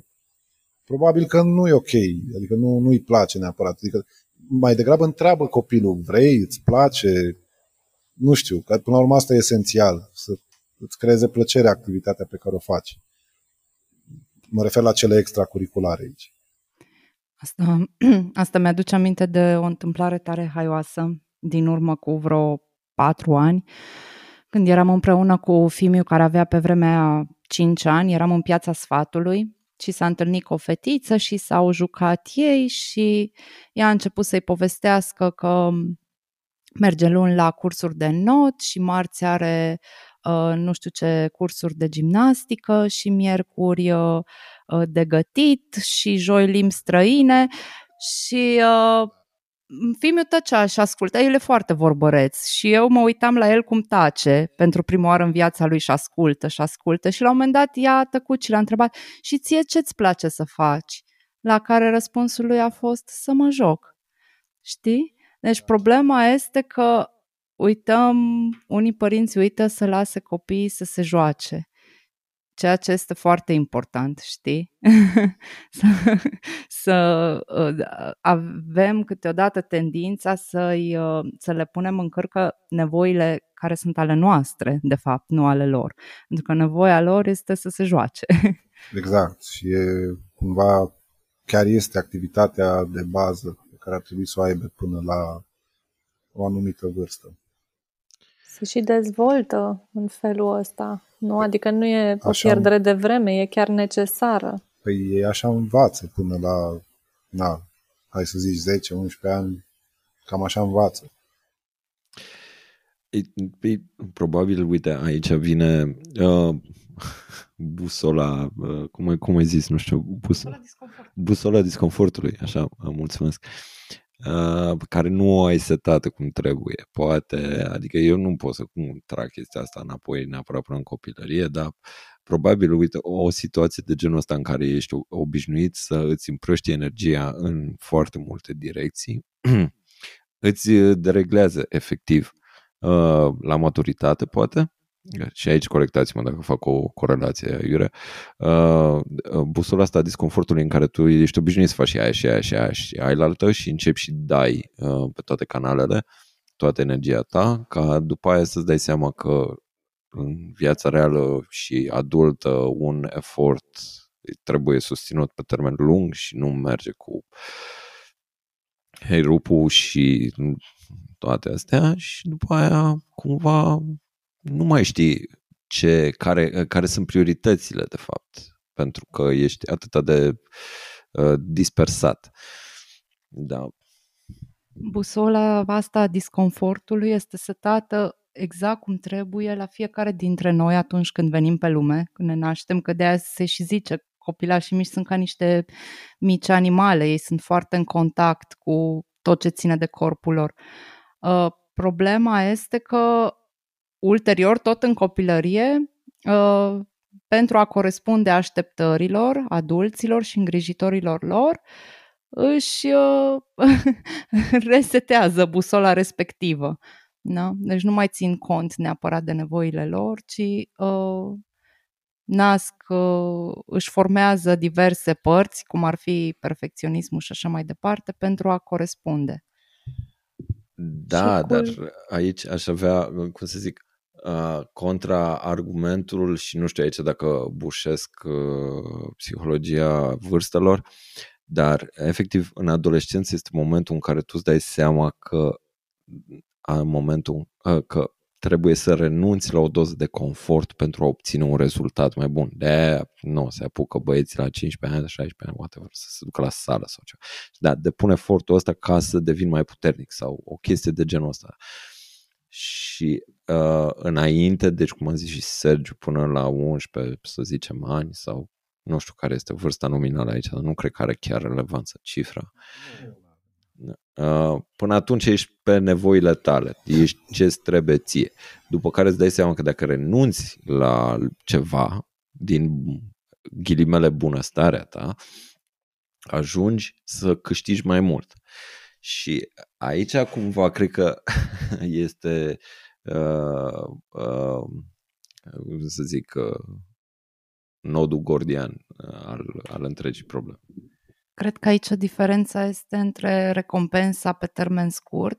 probabil că nu e ok, adică nu, nu îi place neapărat. Adică mai degrabă întreabă copilul, vrei, îți place, nu știu, că până la urmă asta e esențial, să îți creeze plăcere activitatea pe care o faci. Mă refer la cele extracurriculare aici. Asta, asta mi-aduce aminte de o întâmplare tare haioasă. din urmă cu vreo patru ani, când eram împreună cu Fimiu care avea pe vremea 5 ani, eram în piața sfatului și s-a întâlnit cu o fetiță și s-au jucat ei și ea a început să-i povestească că merge luni la cursuri de not și marți are uh, nu știu ce cursuri de gimnastică și miercuri uh, uh de gătit și joi limbi străine și uh, Fimiu tăcea și asculta, el e foarte vorbăreț și eu mă uitam la el cum tace pentru prima oară în viața lui și ascultă și ascultă și la un moment dat ea a tăcut și l-a întrebat și ție ce-ți place să faci? La care răspunsul lui a fost să mă joc. Știi? Deci problema este că uităm, unii părinți uită să lase copiii să se joace ceea ce este foarte important, știi? să, să uh, avem câteodată tendința să uh, să le punem în cărcă nevoile care sunt ale noastre, de fapt, nu ale lor. Pentru că nevoia lor este să se joace. exact. Și e cumva chiar este activitatea de bază pe care ar trebui să o aibă până la o anumită vârstă. Se și dezvoltă în felul ăsta, nu? Adică nu e o așa, pierdere de vreme, e chiar necesară. Păi e așa învață până la, na, hai să zici 10-11 ani, cam așa învață. E, e, probabil, uite, aici vine uh, busola, uh, cum, cum ai zis, nu știu, bus, busola disconfortului, așa, mulțumesc. Uh, Uh, care nu o ai setată cum trebuie. Poate, adică eu nu pot să cum trag chestia asta înapoi neapărat până în copilărie, dar probabil, uite, o situație de genul ăsta în care ești obișnuit să îți împrăști energia în foarte multe direcții, îți dereglează efectiv uh, la maturitate, poate, și aici corectați-mă dacă fac o corelație iure, uh, busola asta a disconfortului în care tu ești obișnuit să faci și aia și aia și aia și ai la altă și începi și dai uh, pe toate canalele toată energia ta, ca după aia să-ți dai seama că în viața reală și adultă un efort trebuie susținut pe termen lung și nu merge cu herupul și toate astea și după aia cumva nu mai știi ce, care, care sunt prioritățile, de fapt, pentru că ești atât de uh, dispersat. Da. Busola asta a disconfortului este setată exact cum trebuie la fiecare dintre noi atunci când venim pe lume, când ne naștem, că de aia se și zice copilașii mici sunt ca niște mici animale, ei sunt foarte în contact cu tot ce ține de corpul lor. Uh, problema este că ulterior, tot în copilărie, uh, pentru a corespunde așteptărilor adulților și îngrijitorilor lor, își uh, resetează busola respectivă. Da? Deci nu mai țin cont neapărat de nevoile lor, ci uh, nasc, uh, își formează diverse părți, cum ar fi perfecționismul și așa mai departe, pentru a corespunde. Da, dar aici aș avea, cum să zic, uh, contra argumentul și nu știu aici dacă bușesc uh, psihologia vârstelor, dar efectiv în adolescență este momentul în care tu îți dai seama că în momentul uh, că trebuie să renunți la o doză de confort pentru a obține un rezultat mai bun. De aia nu se apucă băieții la 15 ani, 16 ani, whatever, să se ducă la sală sau ceva. Da, depune efortul ăsta ca să devin mai puternic sau o chestie de genul ăsta. Și uh, înainte, deci cum am zis și Sergiu, până la 11, să zicem, ani sau nu știu care este vârsta nominală aici, dar nu cred că are chiar relevanță cifra. Uh, până atunci ești pe nevoile tale, ești ce trebuie ție. După care îți dai seama că dacă renunți la ceva din ghilimele bunăstarea ta, ajungi să câștigi mai mult. Și aici cumva cred că este uh, uh, să zic uh, nodul gordian uh, al, al întregii probleme. Cred că aici diferența este între recompensa pe termen scurt,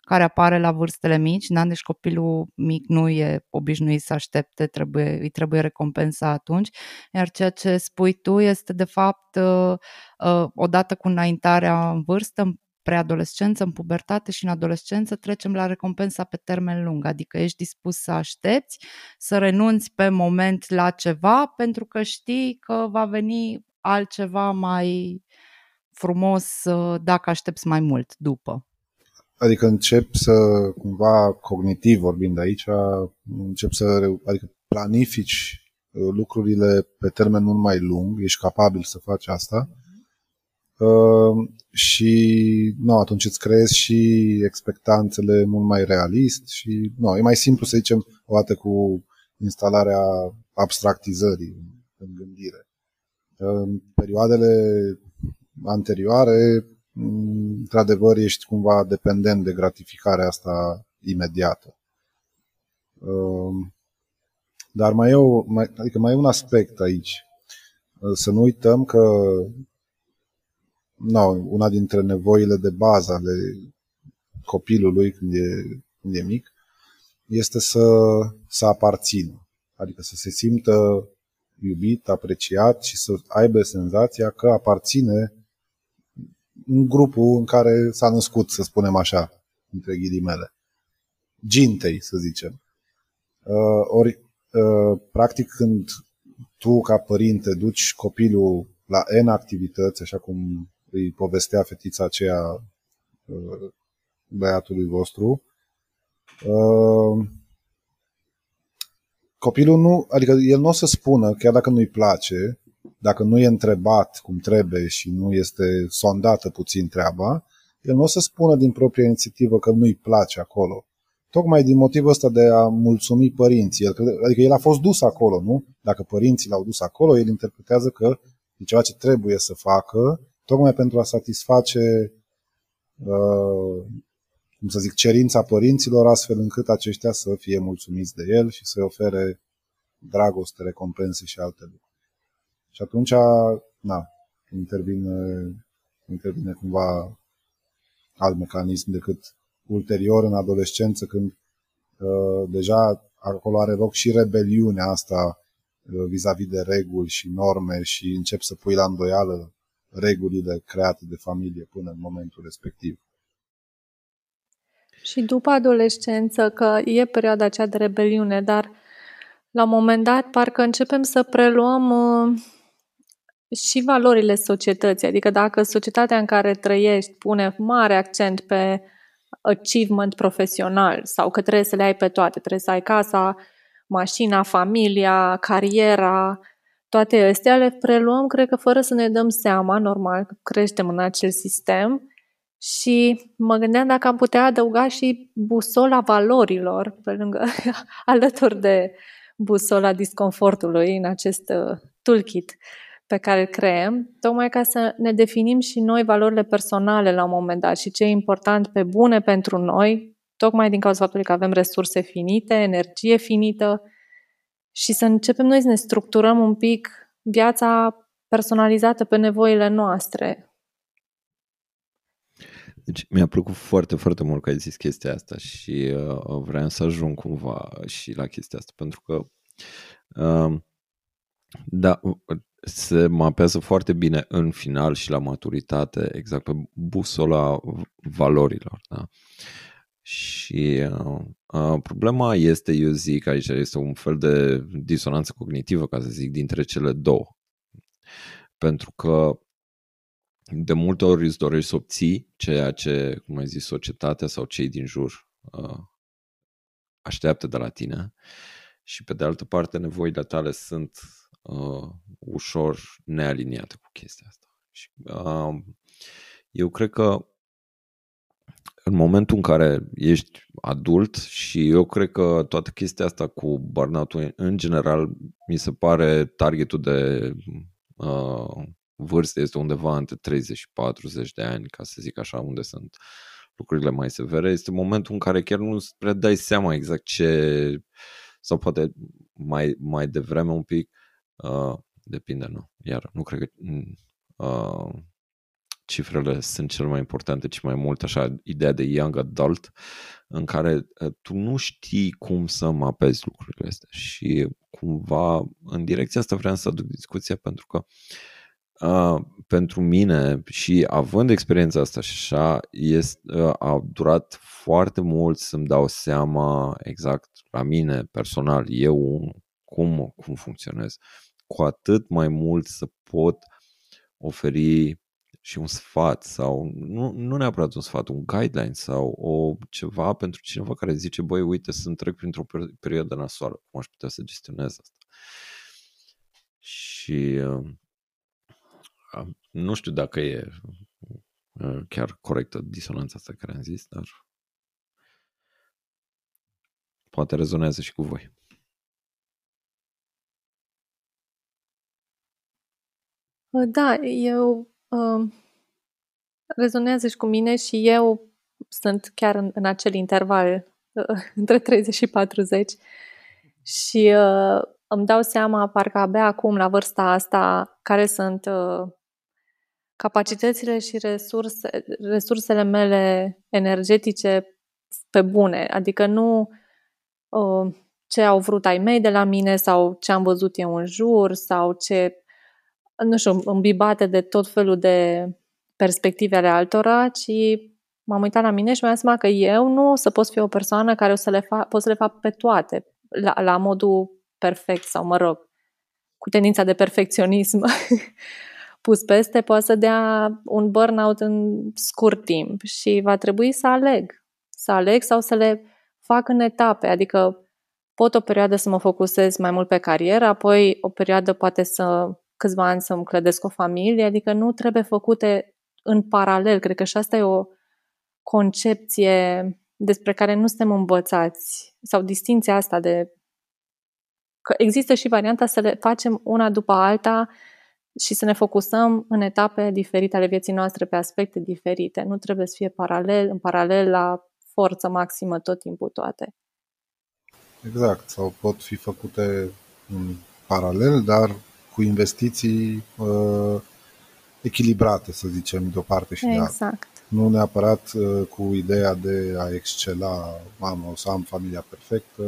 care apare la vârstele mici, da? deci copilul mic nu e obișnuit să aștepte, trebuie, îi trebuie recompensa atunci, iar ceea ce spui tu este de fapt uh, uh, odată cu înaintarea în vârstă preadolescență, în pubertate și în adolescență trecem la recompensa pe termen lung, adică ești dispus să aștepți, să renunți pe moment la ceva pentru că știi că va veni altceva mai frumos uh, dacă aștepți mai mult după. Adică încep să, cumva, cognitiv vorbind aici, încep să, adică planifici uh, lucrurile pe termen mult mai lung, ești capabil să faci asta uh, și nu, atunci îți creezi și expectanțele mult mai realist și nu, e mai simplu să zicem o dată cu instalarea abstractizării în gândire. În perioadele anterioare într-adevăr ești cumva dependent de gratificarea asta imediată. Ehm, dar mai e, o, mai, adică mai e un aspect aici. Să nu uităm că no, una dintre nevoile de bază ale copilului când e, când e mic este să, să aparțină. Adică să se simtă iubit, apreciat și să aibă senzația că aparține în grupul în care s-a născut, să spunem așa, între ghilimele. Gintei, să zicem. Uh, ori, uh, practic, când tu, ca părinte, duci copilul la N activități, așa cum îi povestea fetița aceea uh, băiatului vostru, uh, copilul nu, adică el nu o să spună, chiar dacă nu-i place, dacă nu e întrebat cum trebuie și nu este sondată puțin treaba, el nu o să spună din propria inițiativă că nu-i place acolo. Tocmai din motivul ăsta de a mulțumi părinții. Adică el a fost dus acolo, nu? Dacă părinții l-au dus acolo, el interpretează că e ceva ce trebuie să facă, tocmai pentru a satisface, uh, cum să zic, cerința părinților, astfel încât aceștia să fie mulțumiți de el și să-i ofere dragoste, recompense și alte lucruri. Și atunci, na, intervine, intervine cumva alt mecanism decât ulterior în adolescență când uh, deja acolo are loc și rebeliunea asta uh, vis-a-vis de reguli și norme și încep să pui la îndoială regulile create de familie până în momentul respectiv. Și după adolescență, că e perioada aceea de rebeliune, dar la un moment dat parcă începem să preluăm uh, și valorile societății. Adică dacă societatea în care trăiești pune mare accent pe achievement profesional sau că trebuie să le ai pe toate, trebuie să ai casa, mașina, familia, cariera, toate astea le preluăm, cred că fără să ne dăm seama, normal, că creștem în acel sistem. Și mă gândeam dacă am putea adăuga și busola valorilor pe lângă, alături de busola disconfortului în acest uh, toolkit pe care îl creăm, tocmai ca să ne definim și noi valorile personale la un moment dat și ce e important pe bune pentru noi, tocmai din cauza faptului că avem resurse finite, energie finită și să începem noi să ne structurăm un pic viața personalizată pe nevoile noastre. Deci mi-a plăcut foarte, foarte mult că ai zis chestia asta și uh, vreau să ajung cumva și la chestia asta, pentru că uh, da, se mapează foarte bine în final și la maturitate, exact pe busola valorilor. Da? Și uh, uh, problema este, eu zic, aici este un fel de disonanță cognitivă, ca să zic, dintre cele două. Pentru că de multe ori îți dorești să obții ceea ce, cum ai zis, societatea sau cei din jur uh, așteaptă de la tine și pe de altă parte nevoile tale sunt uh, ușor nealiniată cu chestia asta. Și, uh, eu cred că în momentul în care ești adult și eu cred că toată chestia asta cu burnout în general mi se pare targetul de uh, vârstă este undeva între 30 și 40 de ani, ca să zic așa, unde sunt lucrurile mai severe. Este momentul în care chiar nu prea dai seama exact ce sau poate mai, mai devreme un pic Uh, depinde, nu. Iar nu cred că uh, cifrele sunt cel mai importante, ci mai mult așa ideea de young adult în care uh, tu nu știi cum să mapezi lucrurile astea și cumva în direcția asta vreau să aduc discuția pentru că uh, pentru mine și având experiența asta și așa, este, a durat foarte mult să-mi dau seama exact la mine personal, eu cum, cum funcționez. Cu atât mai mult să pot oferi și un sfat sau nu, nu neapărat un sfat, un guideline sau o ceva pentru cineva care zice, băi, uite, sunt trec printr-o perioadă nasoală, cum aș putea să gestionez asta. Și uh, nu știu dacă e uh, chiar corectă disonanța asta care am zis, dar poate rezonează și cu voi. Da, eu uh, rezonează și cu mine și eu sunt chiar în, în acel interval uh, între 30 și 40 și uh, îmi dau seama, parcă abia acum, la vârsta asta, care sunt uh, capacitățile și resurse, resursele mele energetice pe bune. Adică nu uh, ce au vrut ai mei de la mine sau ce am văzut eu în jur sau ce, nu știu, îmbibate de tot felul de perspective ale altora, ci m-am uitat la mine și mi-am seama că eu nu o să pot fi o persoană care o să le fac, pot să le fac pe toate, la, la modul perfect sau, mă rog, cu tendința de perfecționism pus peste, poate să dea un burnout în scurt timp și va trebui să aleg. Să aleg sau să le fac în etape, adică pot o perioadă să mă focusez mai mult pe carieră, apoi o perioadă poate să câțiva ani să-mi clădesc o familie, adică nu trebuie făcute în paralel. Cred că și asta e o concepție despre care nu suntem învățați sau distinția asta de că există și varianta să le facem una după alta și să ne focusăm în etape diferite ale vieții noastre pe aspecte diferite. Nu trebuie să fie paralel, în paralel la forță maximă tot timpul toate. Exact, sau pot fi făcute în paralel, dar cu investiții uh, echilibrate, să zicem, de o parte și exact. de alta. Nu neapărat uh, cu ideea de a excela, mamă, o să am familia perfectă,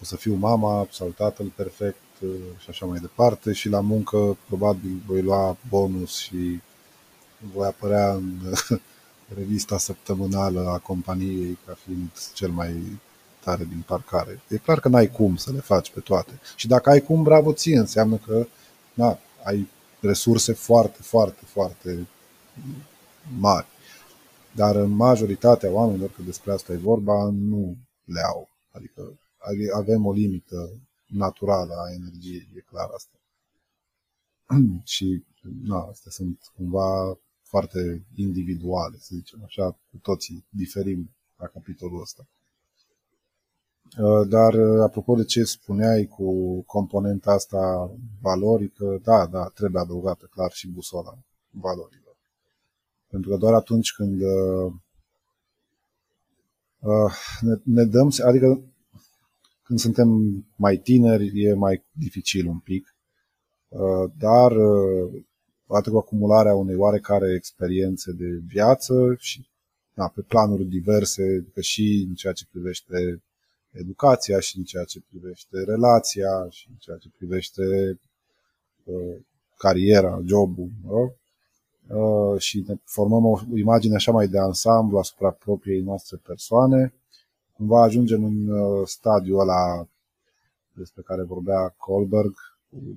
o să fiu mama sau tatăl perfect uh, și așa mai departe și la muncă probabil voi lua bonus și voi apărea în revista săptămânală a companiei ca fiind cel mai tare din parcare. E clar că n-ai cum să le faci pe toate. Și dacă ai cum, bravo ție, înseamnă că na, ai resurse foarte, foarte, foarte mari. Dar în majoritatea oamenilor, că despre asta e vorba, nu le au. Adică avem o limită naturală a energiei, e clar asta. și na, astea sunt cumva foarte individuale, să zicem așa, cu toții diferim la capitolul ăsta. Uh, dar uh, apropo de ce spuneai cu componenta asta valorică, da, da, trebuie adăugată clar și busola valorilor. Pentru că doar atunci când uh, ne, ne dăm, adică când suntem mai tineri e mai dificil un pic, dar poate cu acumularea unei oarecare experiențe de viață și da, pe planuri diverse, că și în ceea ce privește educația și în ceea ce privește relația și în ceea ce privește uh, cariera, jobul, uh, și ne formăm o imagine așa mai de ansamblu asupra propriei noastre persoane, cumva ajungem în uh, stadiul ăla despre care vorbea Kohlberg,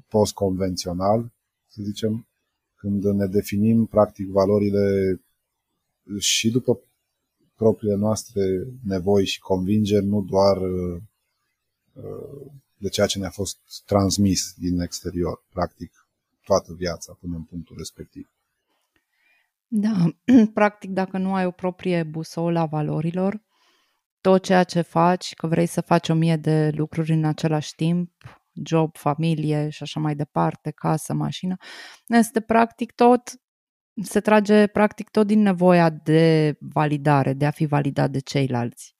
post-convențional, să zicem, când ne definim practic valorile și după propriile noastre nevoi și convingeri, nu doar uh, de ceea ce ne-a fost transmis din exterior, practic toată viața până în punctul respectiv. Da, practic dacă nu ai o proprie busolă a valorilor, tot ceea ce faci, că vrei să faci o mie de lucruri în același timp, job, familie și așa mai departe, casă, mașină, este practic tot se trage practic tot din nevoia de validare, de a fi validat de ceilalți.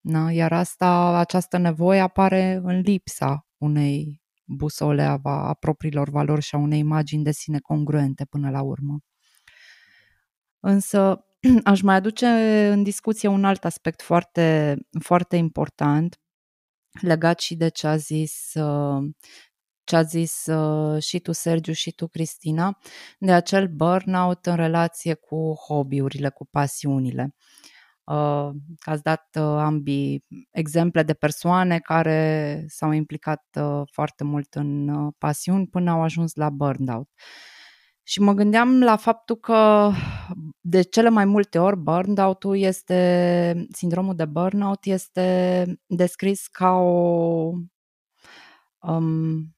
Da? Iar asta, această nevoie apare în lipsa unei busole a, a propriilor valori și a unei imagini de sine congruente până la urmă. Însă aș mai aduce în discuție un alt aspect foarte, foarte important legat și de ce a zis uh, ce a zis uh, și tu, Sergiu, și tu, Cristina, de acel burnout în relație cu hobby-urile, cu pasiunile. Uh, ați dat uh, ambii exemple de persoane care s-au implicat uh, foarte mult în uh, pasiuni până au ajuns la burnout. Și mă gândeam la faptul că de cele mai multe ori burnout-ul este, sindromul de burnout este descris ca o um,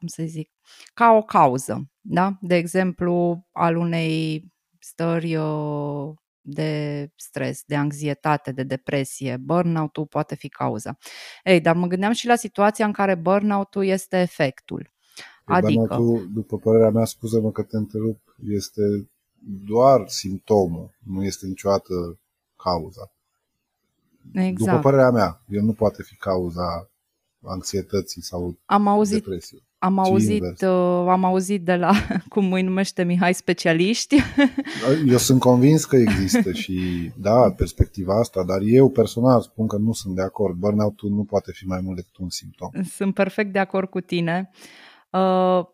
cum să zic, ca o cauză, da? De exemplu, al unei stări uh, de stres, de anxietate, de depresie. Burnout-ul poate fi cauza. Ei, dar mă gândeam și la situația în care burnout-ul este efectul. Păi adică... Burnout-ul, după părerea mea, scuză-mă că te întrerup, este doar simptomul, nu este niciodată cauza. Exact. După părerea mea, el nu poate fi cauza anxietății sau am auzit, depresiei. Am auzit, uh, am auzit de la, cum îi numește Mihai, specialiști. Eu sunt convins că există și, da, perspectiva asta, dar eu personal spun că nu sunt de acord. Burnout-ul nu poate fi mai mult decât un simptom. Sunt perfect de acord cu tine. Uh,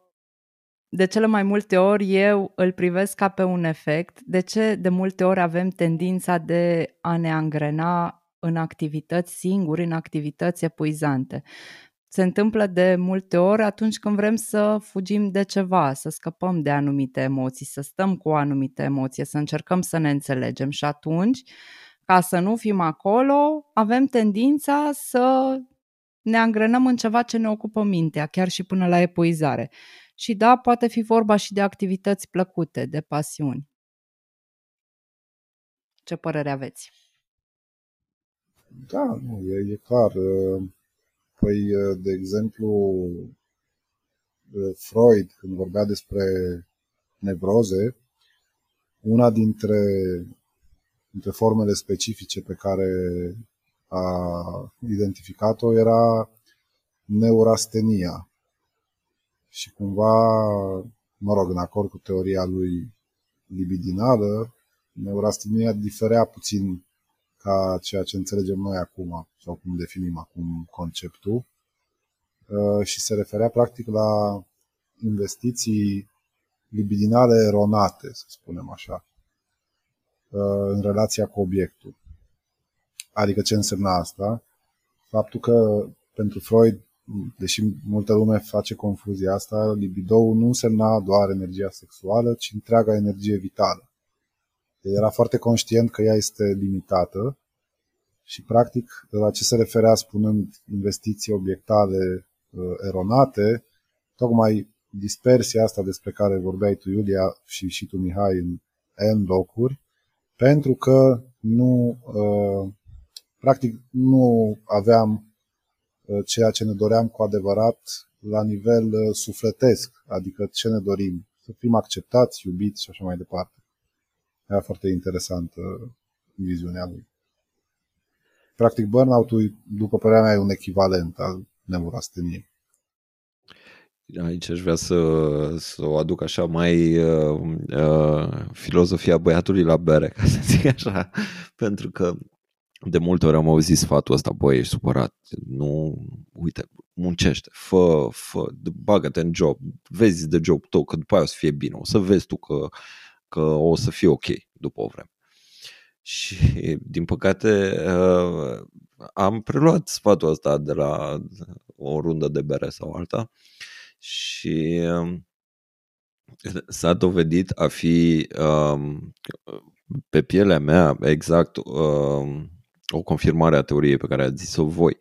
de cele mai multe ori eu îl privesc ca pe un efect. De ce de multe ori avem tendința de a ne angrena în activități singuri, în activități epuizante. Se întâmplă de multe ori atunci când vrem să fugim de ceva, să scăpăm de anumite emoții, să stăm cu o anumită emoție, să încercăm să ne înțelegem și atunci, ca să nu fim acolo, avem tendința să ne angrenăm în ceva ce ne ocupă mintea, chiar și până la epuizare. Și da, poate fi vorba și de activități plăcute, de pasiuni. Ce părere aveți? Da, nu, e, e clar. Uh, păi, uh, de exemplu, uh, Freud, când vorbea despre nevroze, una dintre, dintre formele specifice pe care a identificat-o era neurastenia. Și cumva, mă rog, în acord cu teoria lui libidinală, neurastenia diferea puțin ca ceea ce înțelegem noi acum sau cum definim acum conceptul uh, și se referea practic la investiții libidinale eronate, să spunem așa, uh, în relația cu obiectul. Adică ce însemna asta? Faptul că pentru Freud, deși multă lume face confuzia asta, libido nu însemna doar energia sexuală, ci întreaga energie vitală. El era foarte conștient că ea este limitată și, practic, la ce se referea spunând investiții obiectale uh, eronate, tocmai dispersia asta despre care vorbeai tu, Iulia, și, și tu, Mihai, în N locuri, pentru că nu, uh, practic, nu aveam uh, ceea ce ne doream cu adevărat la nivel uh, sufletesc, adică ce ne dorim, să fim acceptați, iubiți și așa mai departe. Era foarte interesantă viziunea lui. Practic, burnout-ul, după părerea mea, e un echivalent al neurasteniei. Aici aș vrea să, să o aduc așa mai uh, uh, filozofia băiatului la bere, ca să zic așa, pentru că de multe ori am auzit sfatul ăsta, băi, ești supărat, nu, uite, muncește, fă, fă, bagă-te în job, vezi de job tău, că după aia o să fie bine, o să vezi tu că că o să fie ok după o vreme. Și, din păcate, uh, am preluat sfatul ăsta de la o rundă de bere sau alta și um, s-a dovedit a fi um, pe pielea mea exact um, o confirmare a teoriei pe care ați zis-o voi.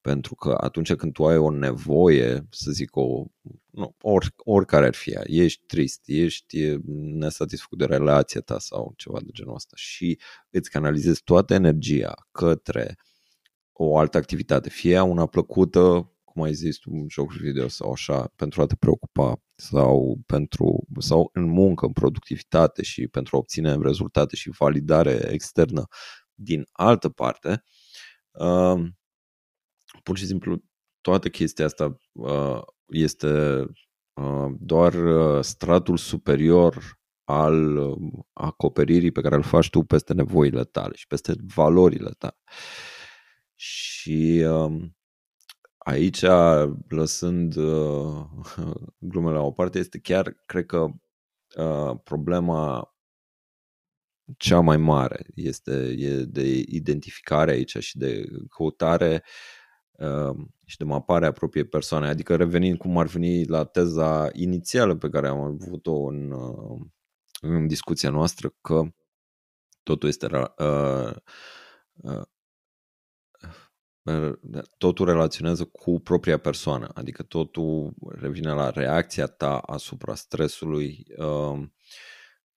Pentru că atunci când tu ai o nevoie, să zic, o, nu, or, oricare ar fi ea, ești trist, ești nesatisfăcut de relația ta sau ceva de genul ăsta și îți canalizezi toată energia către o altă activitate, fie una plăcută, cum ai zis tu, jocuri video sau așa, pentru a te preocupa sau, pentru, sau în muncă, în productivitate și pentru a obține rezultate și validare externă din altă parte, uh, pur și simplu toată chestia asta uh, este uh, doar uh, stratul superior al uh, acoperirii pe care îl faci tu peste nevoile tale și peste valorile tale. Și uh, aici, lăsând uh, glumele la o parte, este chiar, cred că, uh, problema cea mai mare este e de identificare aici și de căutare uh, și de mapare a propriei persoane. Adică revenind cum ar veni la teza inițială pe care am avut-o în, uh, în discuția noastră, că totul este uh, uh, totul relaționează cu propria persoană, adică totul revine la reacția ta asupra stresului uh,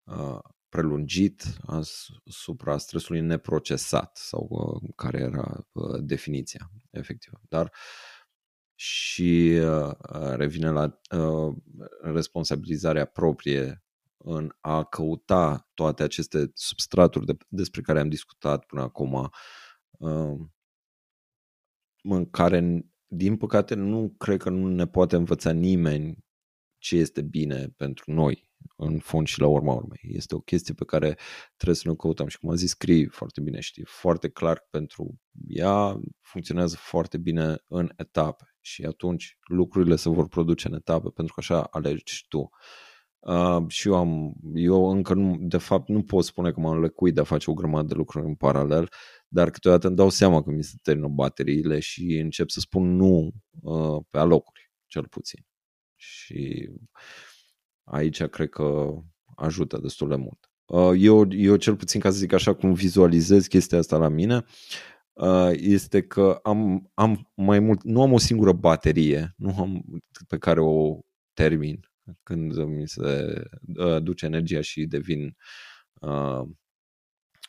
uh, prelungit, asupra stresului neprocesat sau uh, care era uh, definiția efectivă. Dar și uh, revine la uh, responsabilizarea proprie în a căuta toate aceste substraturi de, despre care am discutat până acum, uh, în care, din păcate, nu cred că nu ne poate învăța nimeni ce este bine pentru noi, în fond și la urma urmei. Este o chestie pe care trebuie să ne căutăm și cum a zis scrii foarte bine, știi, foarte clar pentru ea funcționează foarte bine în etape și atunci lucrurile se vor produce în etape pentru că așa alegi tu. Uh, și eu am, eu încă nu, de fapt nu pot spune că m-am lăcuit de a face o grămadă de lucruri în paralel, dar câteodată îmi dau seama că mi se termină bateriile și încep să spun nu uh, pe alocuri, cel puțin. Și aici cred că ajută destul de mult. Uh, eu, eu cel puțin, ca să zic așa, cum vizualizez chestia asta la mine, uh, este că am, am mai mult, nu am o singură baterie nu am, pe care o termin când mi se uh, duce energia și devin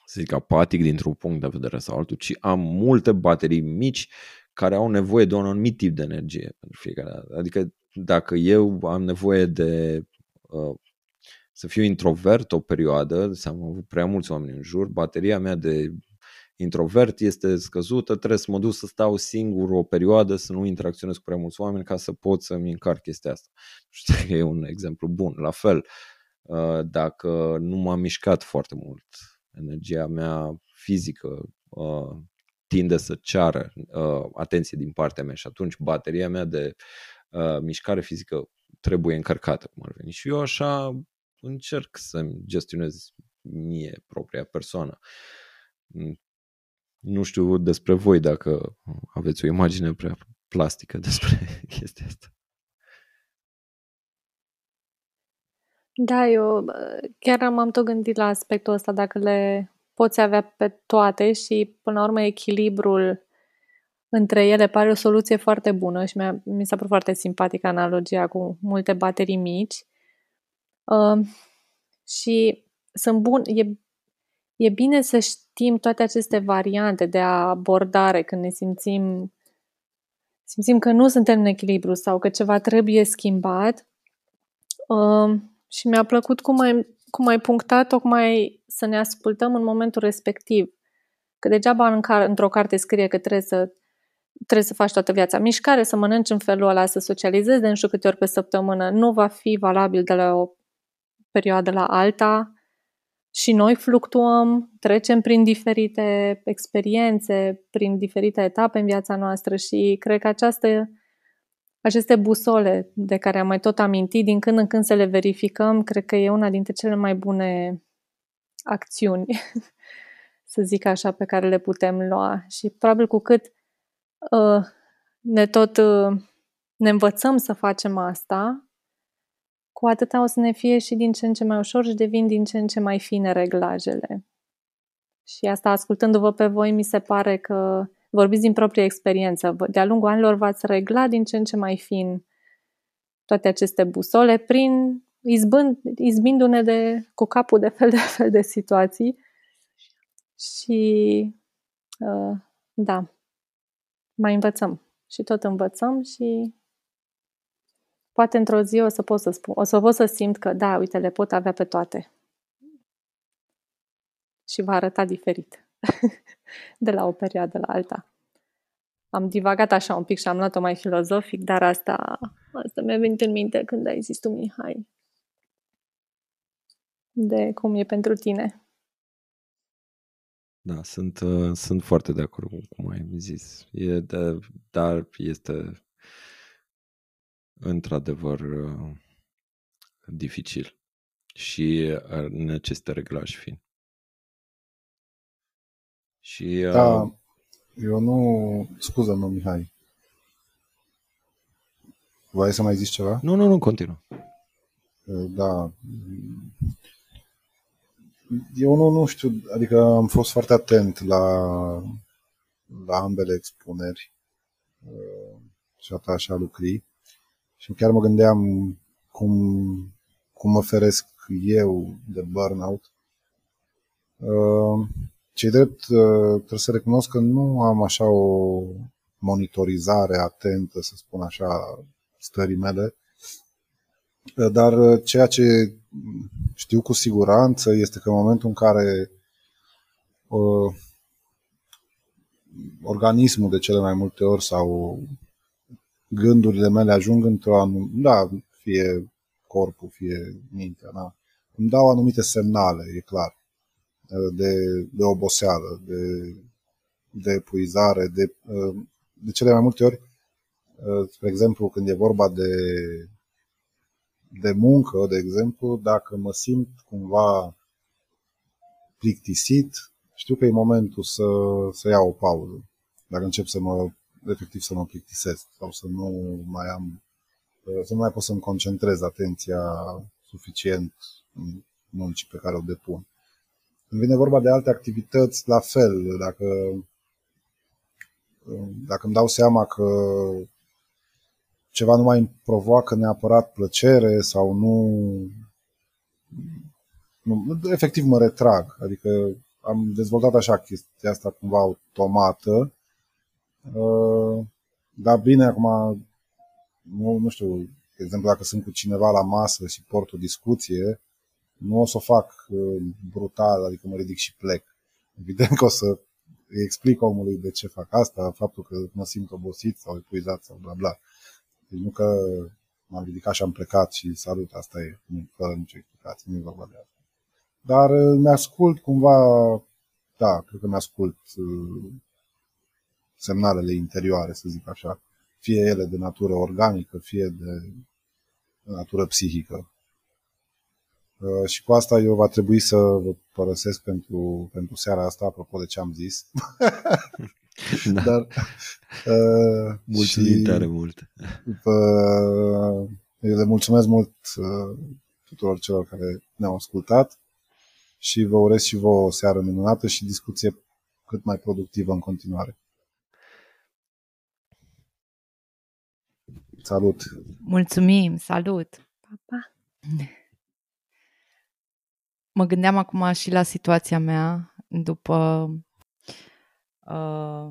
să zic apatic dintr-un punct de vedere sau altul, ci am multe baterii mici care au nevoie de un anumit tip de energie pentru fiecare dată. Adică dacă eu am nevoie de uh, să fiu introvert o perioadă, să am avut prea mulți oameni în jur, bateria mea de introvert este scăzută, trebuie să mă duc să stau singur o perioadă, să nu interacționez cu prea mulți oameni ca să pot să-mi încarc chestia asta. Știu că e un exemplu bun. La fel, uh, dacă nu m-am mișcat foarte mult, energia mea fizică uh, tinde să ceară atenție din partea mea și atunci bateria mea de uh, mișcare fizică trebuie încărcată, cum ar veni. Și eu așa încerc să-mi gestionez mie propria persoană. Mm, nu știu despre voi dacă aveți o imagine prea plastică despre chestia asta. Da, eu chiar m-am tot gândit la aspectul ăsta, dacă le poți avea pe toate și, până la urmă, echilibrul între ele pare o soluție foarte bună și mi-a, mi s-a părut foarte simpatică analogia cu multe baterii mici. Uh, și sunt bun, e, e bine să știm toate aceste variante de abordare când ne simțim simțim că nu suntem în echilibru sau că ceva trebuie schimbat. Uh, și mi-a plăcut cum ai, cum ai punctat tocmai să ne ascultăm în momentul respectiv. Că degeaba în car- într-o carte scrie că trebuie să trebuie să faci toată viața mișcare, să mănânci în felul ăla, să socializezi de nu știu câte ori pe săptămână, nu va fi valabil de la o perioadă la alta și noi fluctuăm, trecem prin diferite experiențe, prin diferite etape în viața noastră și cred că această, aceste busole de care am mai tot amintit, din când în când să le verificăm, cred că e una dintre cele mai bune acțiuni, să zic așa, pe care le putem lua. Și probabil cu cât uh, ne tot uh, ne învățăm să facem asta, cu atâta o să ne fie și din ce în ce mai ușor și devin din ce în ce mai fine reglajele. Și asta, ascultându-vă pe voi, mi se pare că vorbiți din proprie experiență. De-a lungul anilor v-ați reglat din ce în ce mai fin toate aceste busole prin izbând, izbindu-ne de, cu capul de fel de fel de situații. Și uh, da, mai învățăm. Și tot învățăm și poate într-o zi o să pot să spun, o să pot să simt că da, uite, le pot avea pe toate. Și va arăta diferit de la o perioadă la alta. Am divagat așa un pic și am luat-o mai filozofic, dar asta, asta mi-a venit în minte când ai zis tu, Mihai, de cum e pentru tine. Da, sunt, uh, sunt foarte de acord cu cum ai zis. E de, dar este într-adevăr uh, dificil și uh, necesită reglaj fin. Și, da, uh, eu nu... Scuză, mă, Mihai. Vrei să mai zici ceva? Nu, nu, nu, continuă. Uh, da. Eu nu, nu știu, adică am fost foarte atent la, la ambele expuneri uh, și a ta și a lucrii și chiar mă gândeam cum, cum mă feresc eu de burnout. Uh, cei drept, trebuie să recunosc că nu am așa o monitorizare atentă, să spun așa, stării mele, dar ceea ce știu cu siguranță este că în momentul în care uh, organismul de cele mai multe ori sau gândurile mele ajung într-o anumită, da, fie corpul, fie mintea, da, îmi dau anumite semnale, e clar, de, de oboseală, de, de epuizare, de, de cele mai multe ori, spre exemplu, când e vorba de de muncă, de exemplu, dacă mă simt cumva plictisit, știu că e momentul să, să iau o pauză. Dacă încep să mă, efectiv să mă plictisesc sau să nu mai am, să nu mai pot să-mi concentrez atenția suficient în muncii pe care o depun. Când vine vorba de alte activități, la fel, dacă, dacă îmi dau seama că ceva nu mai îmi provoacă neapărat plăcere sau nu, nu efectiv mă retrag. Adică am dezvoltat așa chestia asta cumva automată. Uh, dar bine, acum, nu, nu știu, de exemplu, dacă sunt cu cineva la masă și port o discuție, nu o să o fac uh, brutal, adică mă ridic și plec. Evident că o să îi explic omului de ce fac asta, faptul că mă simt obosit sau epuizat sau bla bla. Deci nu că m-am ridicat și am plecat și salut, asta e, nu, fără nicio explicație, nu e vorba de asta. Dar uh, mi-ascult cumva, da, cred că mi-ascult uh, semnalele interioare, să zic așa, fie ele de natură organică, fie de natură psihică. Uh, și cu asta eu va trebui să vă părăsesc pentru, pentru seara asta, apropo de ce am zis. Da. Dar, uh, Mulțumim și, tare mult. Uh, eu le mulțumesc mult uh, tuturor celor care ne-au ascultat și vă urez și vouă o seară minunată și discuție cât mai productivă în continuare. Salut! Mulțumim! Salut! Pa, pa. Mă gândeam acum și la situația mea după uh,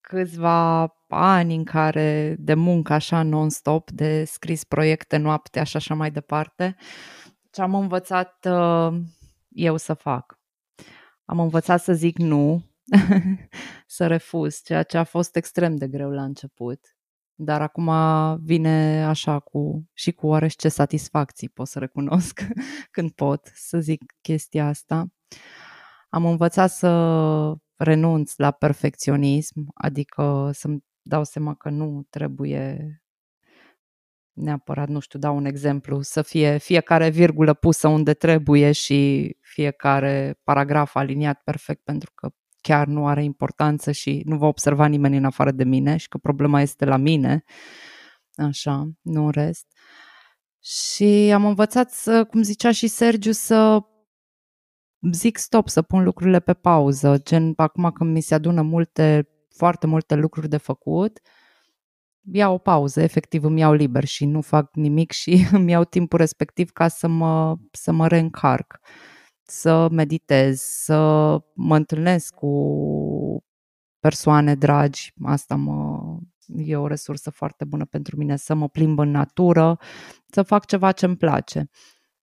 câțiva ani în care de muncă așa non-stop, de scris proiecte noaptea și așa mai departe, ce am învățat uh, eu să fac. Am învățat să zic nu, să refuz, ceea ce a fost extrem de greu la început. Dar acum vine așa cu și cu oarește satisfacții, pot să recunosc când pot să zic chestia asta. Am învățat să renunț la perfecționism, adică să-mi dau seama că nu trebuie neapărat, nu știu, dau un exemplu, să fie fiecare virgulă pusă unde trebuie și fiecare paragraf aliniat perfect pentru că chiar nu are importanță și nu va observa nimeni în afară de mine și că problema este la mine, așa, nu în rest. Și am învățat, să, cum zicea și Sergiu, să zic stop, să pun lucrurile pe pauză, gen acum când mi se adună multe, foarte multe lucruri de făcut, iau o pauză, efectiv îmi iau liber și nu fac nimic și îmi iau timpul respectiv ca să mă, să mă reîncarc, să meditez, să mă întâlnesc cu persoane dragi, asta mă, e o resursă foarte bună pentru mine, să mă plimb în natură, să fac ceva ce îmi place.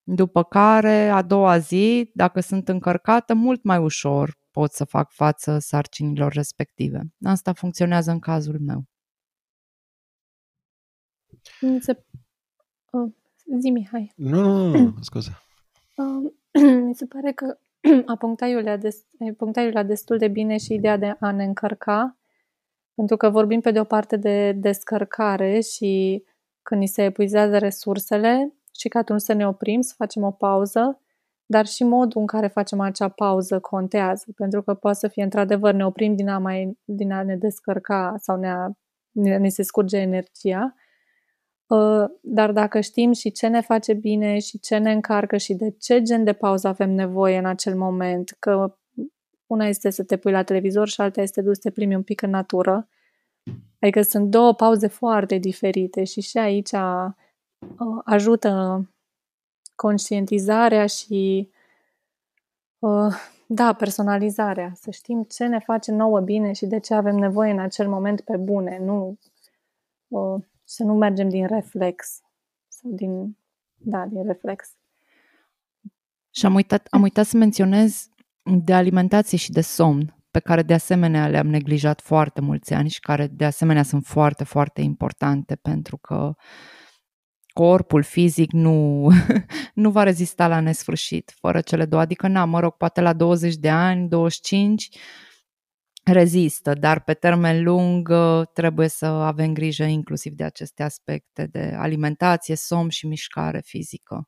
După care, a doua zi, dacă sunt încărcată, mult mai ușor pot să fac față sarcinilor respective. Asta funcționează în cazul meu. Mi se... Uh, zi, Mihai. Nu, nu, nu, scuze. Uh, mi se pare că a punctat Iulia, des, a punctat Iulia destul de bine și ideea de a ne încărca, pentru că vorbim pe de o parte de descărcare și când ni se epuizează resursele și că atunci să ne oprim, să facem o pauză, dar și modul în care facem acea pauză contează, pentru că poate să fie într-adevăr ne oprim din a, mai, din a ne descărca sau ne, a, ne, ne se scurge energia, ă, dar dacă știm și ce ne face bine și ce ne încarcă și de ce gen de pauză avem nevoie în acel moment, că una este să te pui la televizor și alta este să te plimbi un pic în natură, adică sunt două pauze foarte diferite și și aici ă, ajută conștientizarea și uh, da, personalizarea, să știm ce ne face nouă bine și de ce avem nevoie în acel moment pe bune, nu uh, să nu mergem din reflex sau din, da, din reflex. Și am uitat, am uitat să menționez de alimentație și de somn, pe care de asemenea le-am neglijat foarte mulți ani și care de asemenea sunt foarte, foarte importante pentru că uh, corpul fizic nu, nu va rezista la nesfârșit fără cele două. Adică, na, mă rog, poate la 20 de ani, 25, rezistă, dar pe termen lung ă, trebuie să avem grijă inclusiv de aceste aspecte de alimentație, somn și mișcare fizică.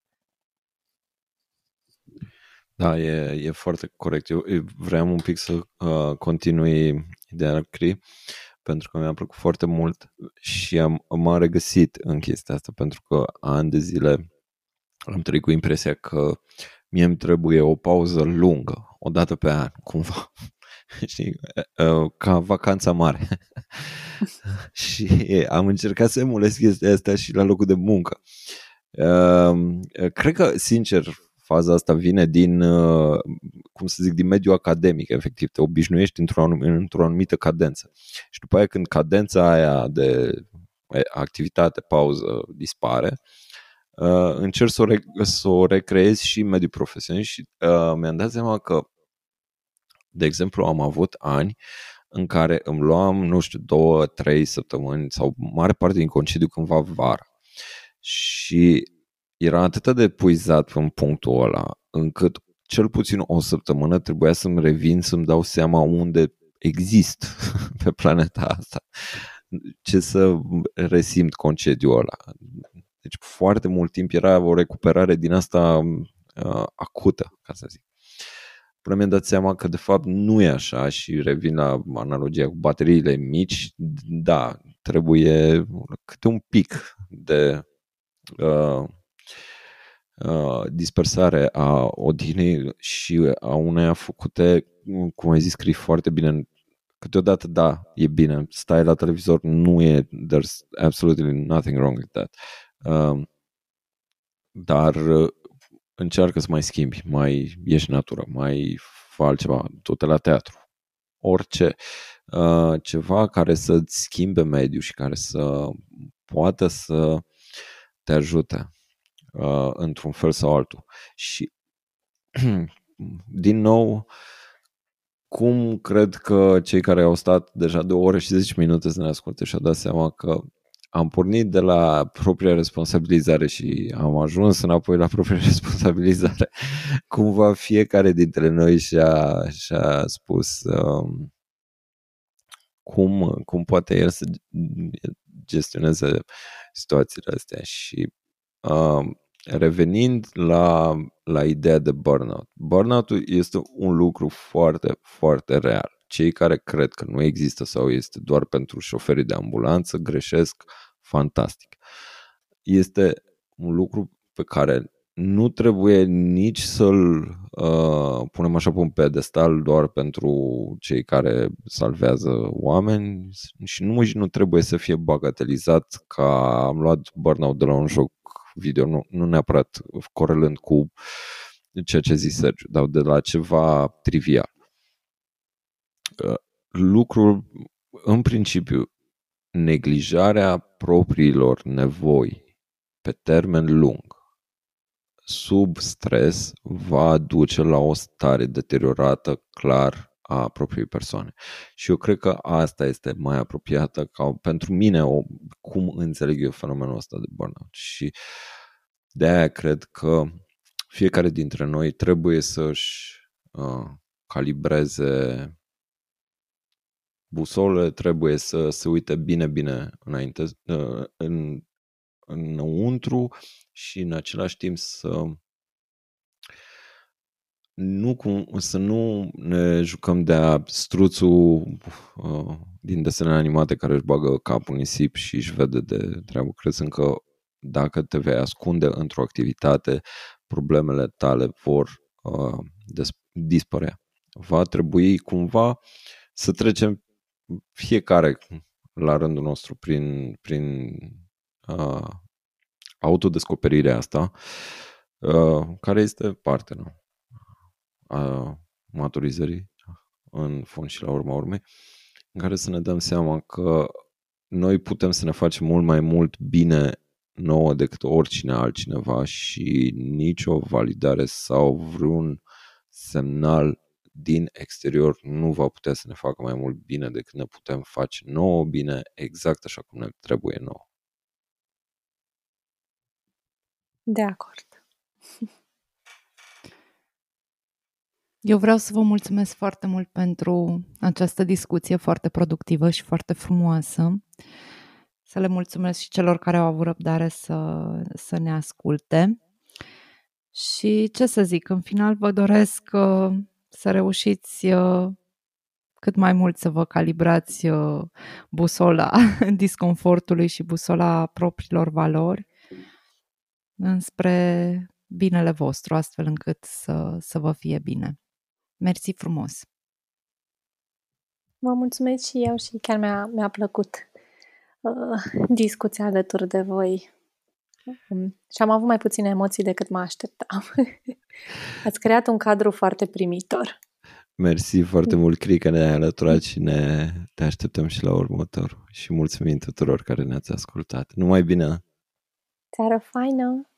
Da, e, e foarte corect. Eu vreau un pic să uh, continui ideea Cri pentru că mi-a plăcut foarte mult și am, m-am regăsit în chestia asta pentru că ani de zile am trăit cu impresia că mie îmi trebuie o pauză lungă, o dată pe an, cumva. și ca vacanța mare. și am încercat să emulez chestia asta și la locul de muncă. Cred că, sincer, faza asta vine din, uh, cum să zic, din mediul academic, efectiv. Te obișnuiești într-o, într-o anumită cadență. Și după aia când cadența aia de activitate, pauză, dispare, uh, încerc să o, re- să o recreez și în mediul profesionist și uh, mi-am dat seama că, de exemplu, am avut ani în care îmi luam, nu știu, două, trei săptămâni sau mare parte din concediu cândva vara. Și era atât de puizat în punctul ăla, încât cel puțin o săptămână trebuia să-mi revin să-mi dau seama unde exist pe planeta asta. Ce să resimt concediul ăla. Deci foarte mult timp era o recuperare din asta uh, acută, ca să zic. Până mi-am dat seama că de fapt nu e așa și revin la analogia cu bateriile mici, da, trebuie câte un pic de uh, Uh, dispersare a odihnei și a uneia făcute, cum ai zis, scrii foarte bine. Câteodată, da, e bine. Stai la televizor, nu e, there's absolutely nothing wrong with that. Uh, dar uh, încearcă să mai schimbi, mai ieși în natură, mai fă altceva, tot la teatru. Orice. Uh, ceva care să-ți schimbe mediul și care să poată să te ajute uh, într-un fel sau altul. Și, din nou, cum cred că cei care au stat deja de o oră și 10 minute să ne asculte și-au dat seama că am pornit de la propria responsabilizare și am ajuns înapoi la propria responsabilizare. Cumva fiecare dintre noi și-a, și-a spus um, cum, cum poate el să gestioneze situațiile astea și um, revenind la, la ideea de burnout. Burnout este un lucru foarte, foarte real. Cei care cred că nu există sau este doar pentru șoferii de ambulanță greșesc fantastic. Este un lucru pe care nu trebuie nici să-l uh, punem așa pe un pedestal doar pentru cei care salvează oameni și nu, nu trebuie să fie bagatelizat ca am luat burnout de la un joc video, nu, nu neapărat corelând cu ceea ce zis Sergiu, dar de la ceva trivial. Uh, lucrul, în principiu, neglijarea propriilor nevoi pe termen lung sub stres va duce la o stare deteriorată clar a propriei persoane. Și eu cred că asta este mai apropiată ca pentru mine o, cum înțeleg eu fenomenul ăsta de burnout. Și de aia cred că fiecare dintre noi trebuie să-și uh, calibreze busole, trebuie să se uite bine, bine înainte, uh, în, înăuntru și în același timp să nu cum, să nu ne jucăm de struțul uh, din desenele animate care își bagă capul în nisip și își vede de treabă, crezând că dacă te vei ascunde într-o activitate, problemele tale vor uh, dispărea. Va trebui cumva să trecem fiecare la rândul nostru prin, prin uh, autodescoperirea asta, uh, care este parte nu? A maturizării în fond și la urma urmei, în care să ne dăm seama că noi putem să ne facem mult mai mult bine nouă decât oricine altcineva și nicio validare sau vreun semnal din exterior nu va putea să ne facă mai mult bine decât ne putem face nouă bine exact așa cum ne trebuie nouă. De acord. Eu vreau să vă mulțumesc foarte mult pentru această discuție foarte productivă și foarte frumoasă. Să le mulțumesc și celor care au avut răbdare să, să ne asculte. Și ce să zic, în final vă doresc uh, să reușiți uh, cât mai mult să vă calibrați uh, busola disconfortului și busola propriilor valori înspre binele vostru, astfel încât să, să vă fie bine. Mersi frumos! Vă mulțumesc și eu și chiar mi-a, mi-a plăcut uh, discuția alături de voi. Um, și am avut mai puține emoții decât mă așteptam. Ați creat un cadru foarte primitor. Mersi foarte mult, Cri, că ne-ai alăturat și ne te așteptăm și la următor. Și mulțumim tuturor care ne-ați ascultat. Numai bine! Seară faină!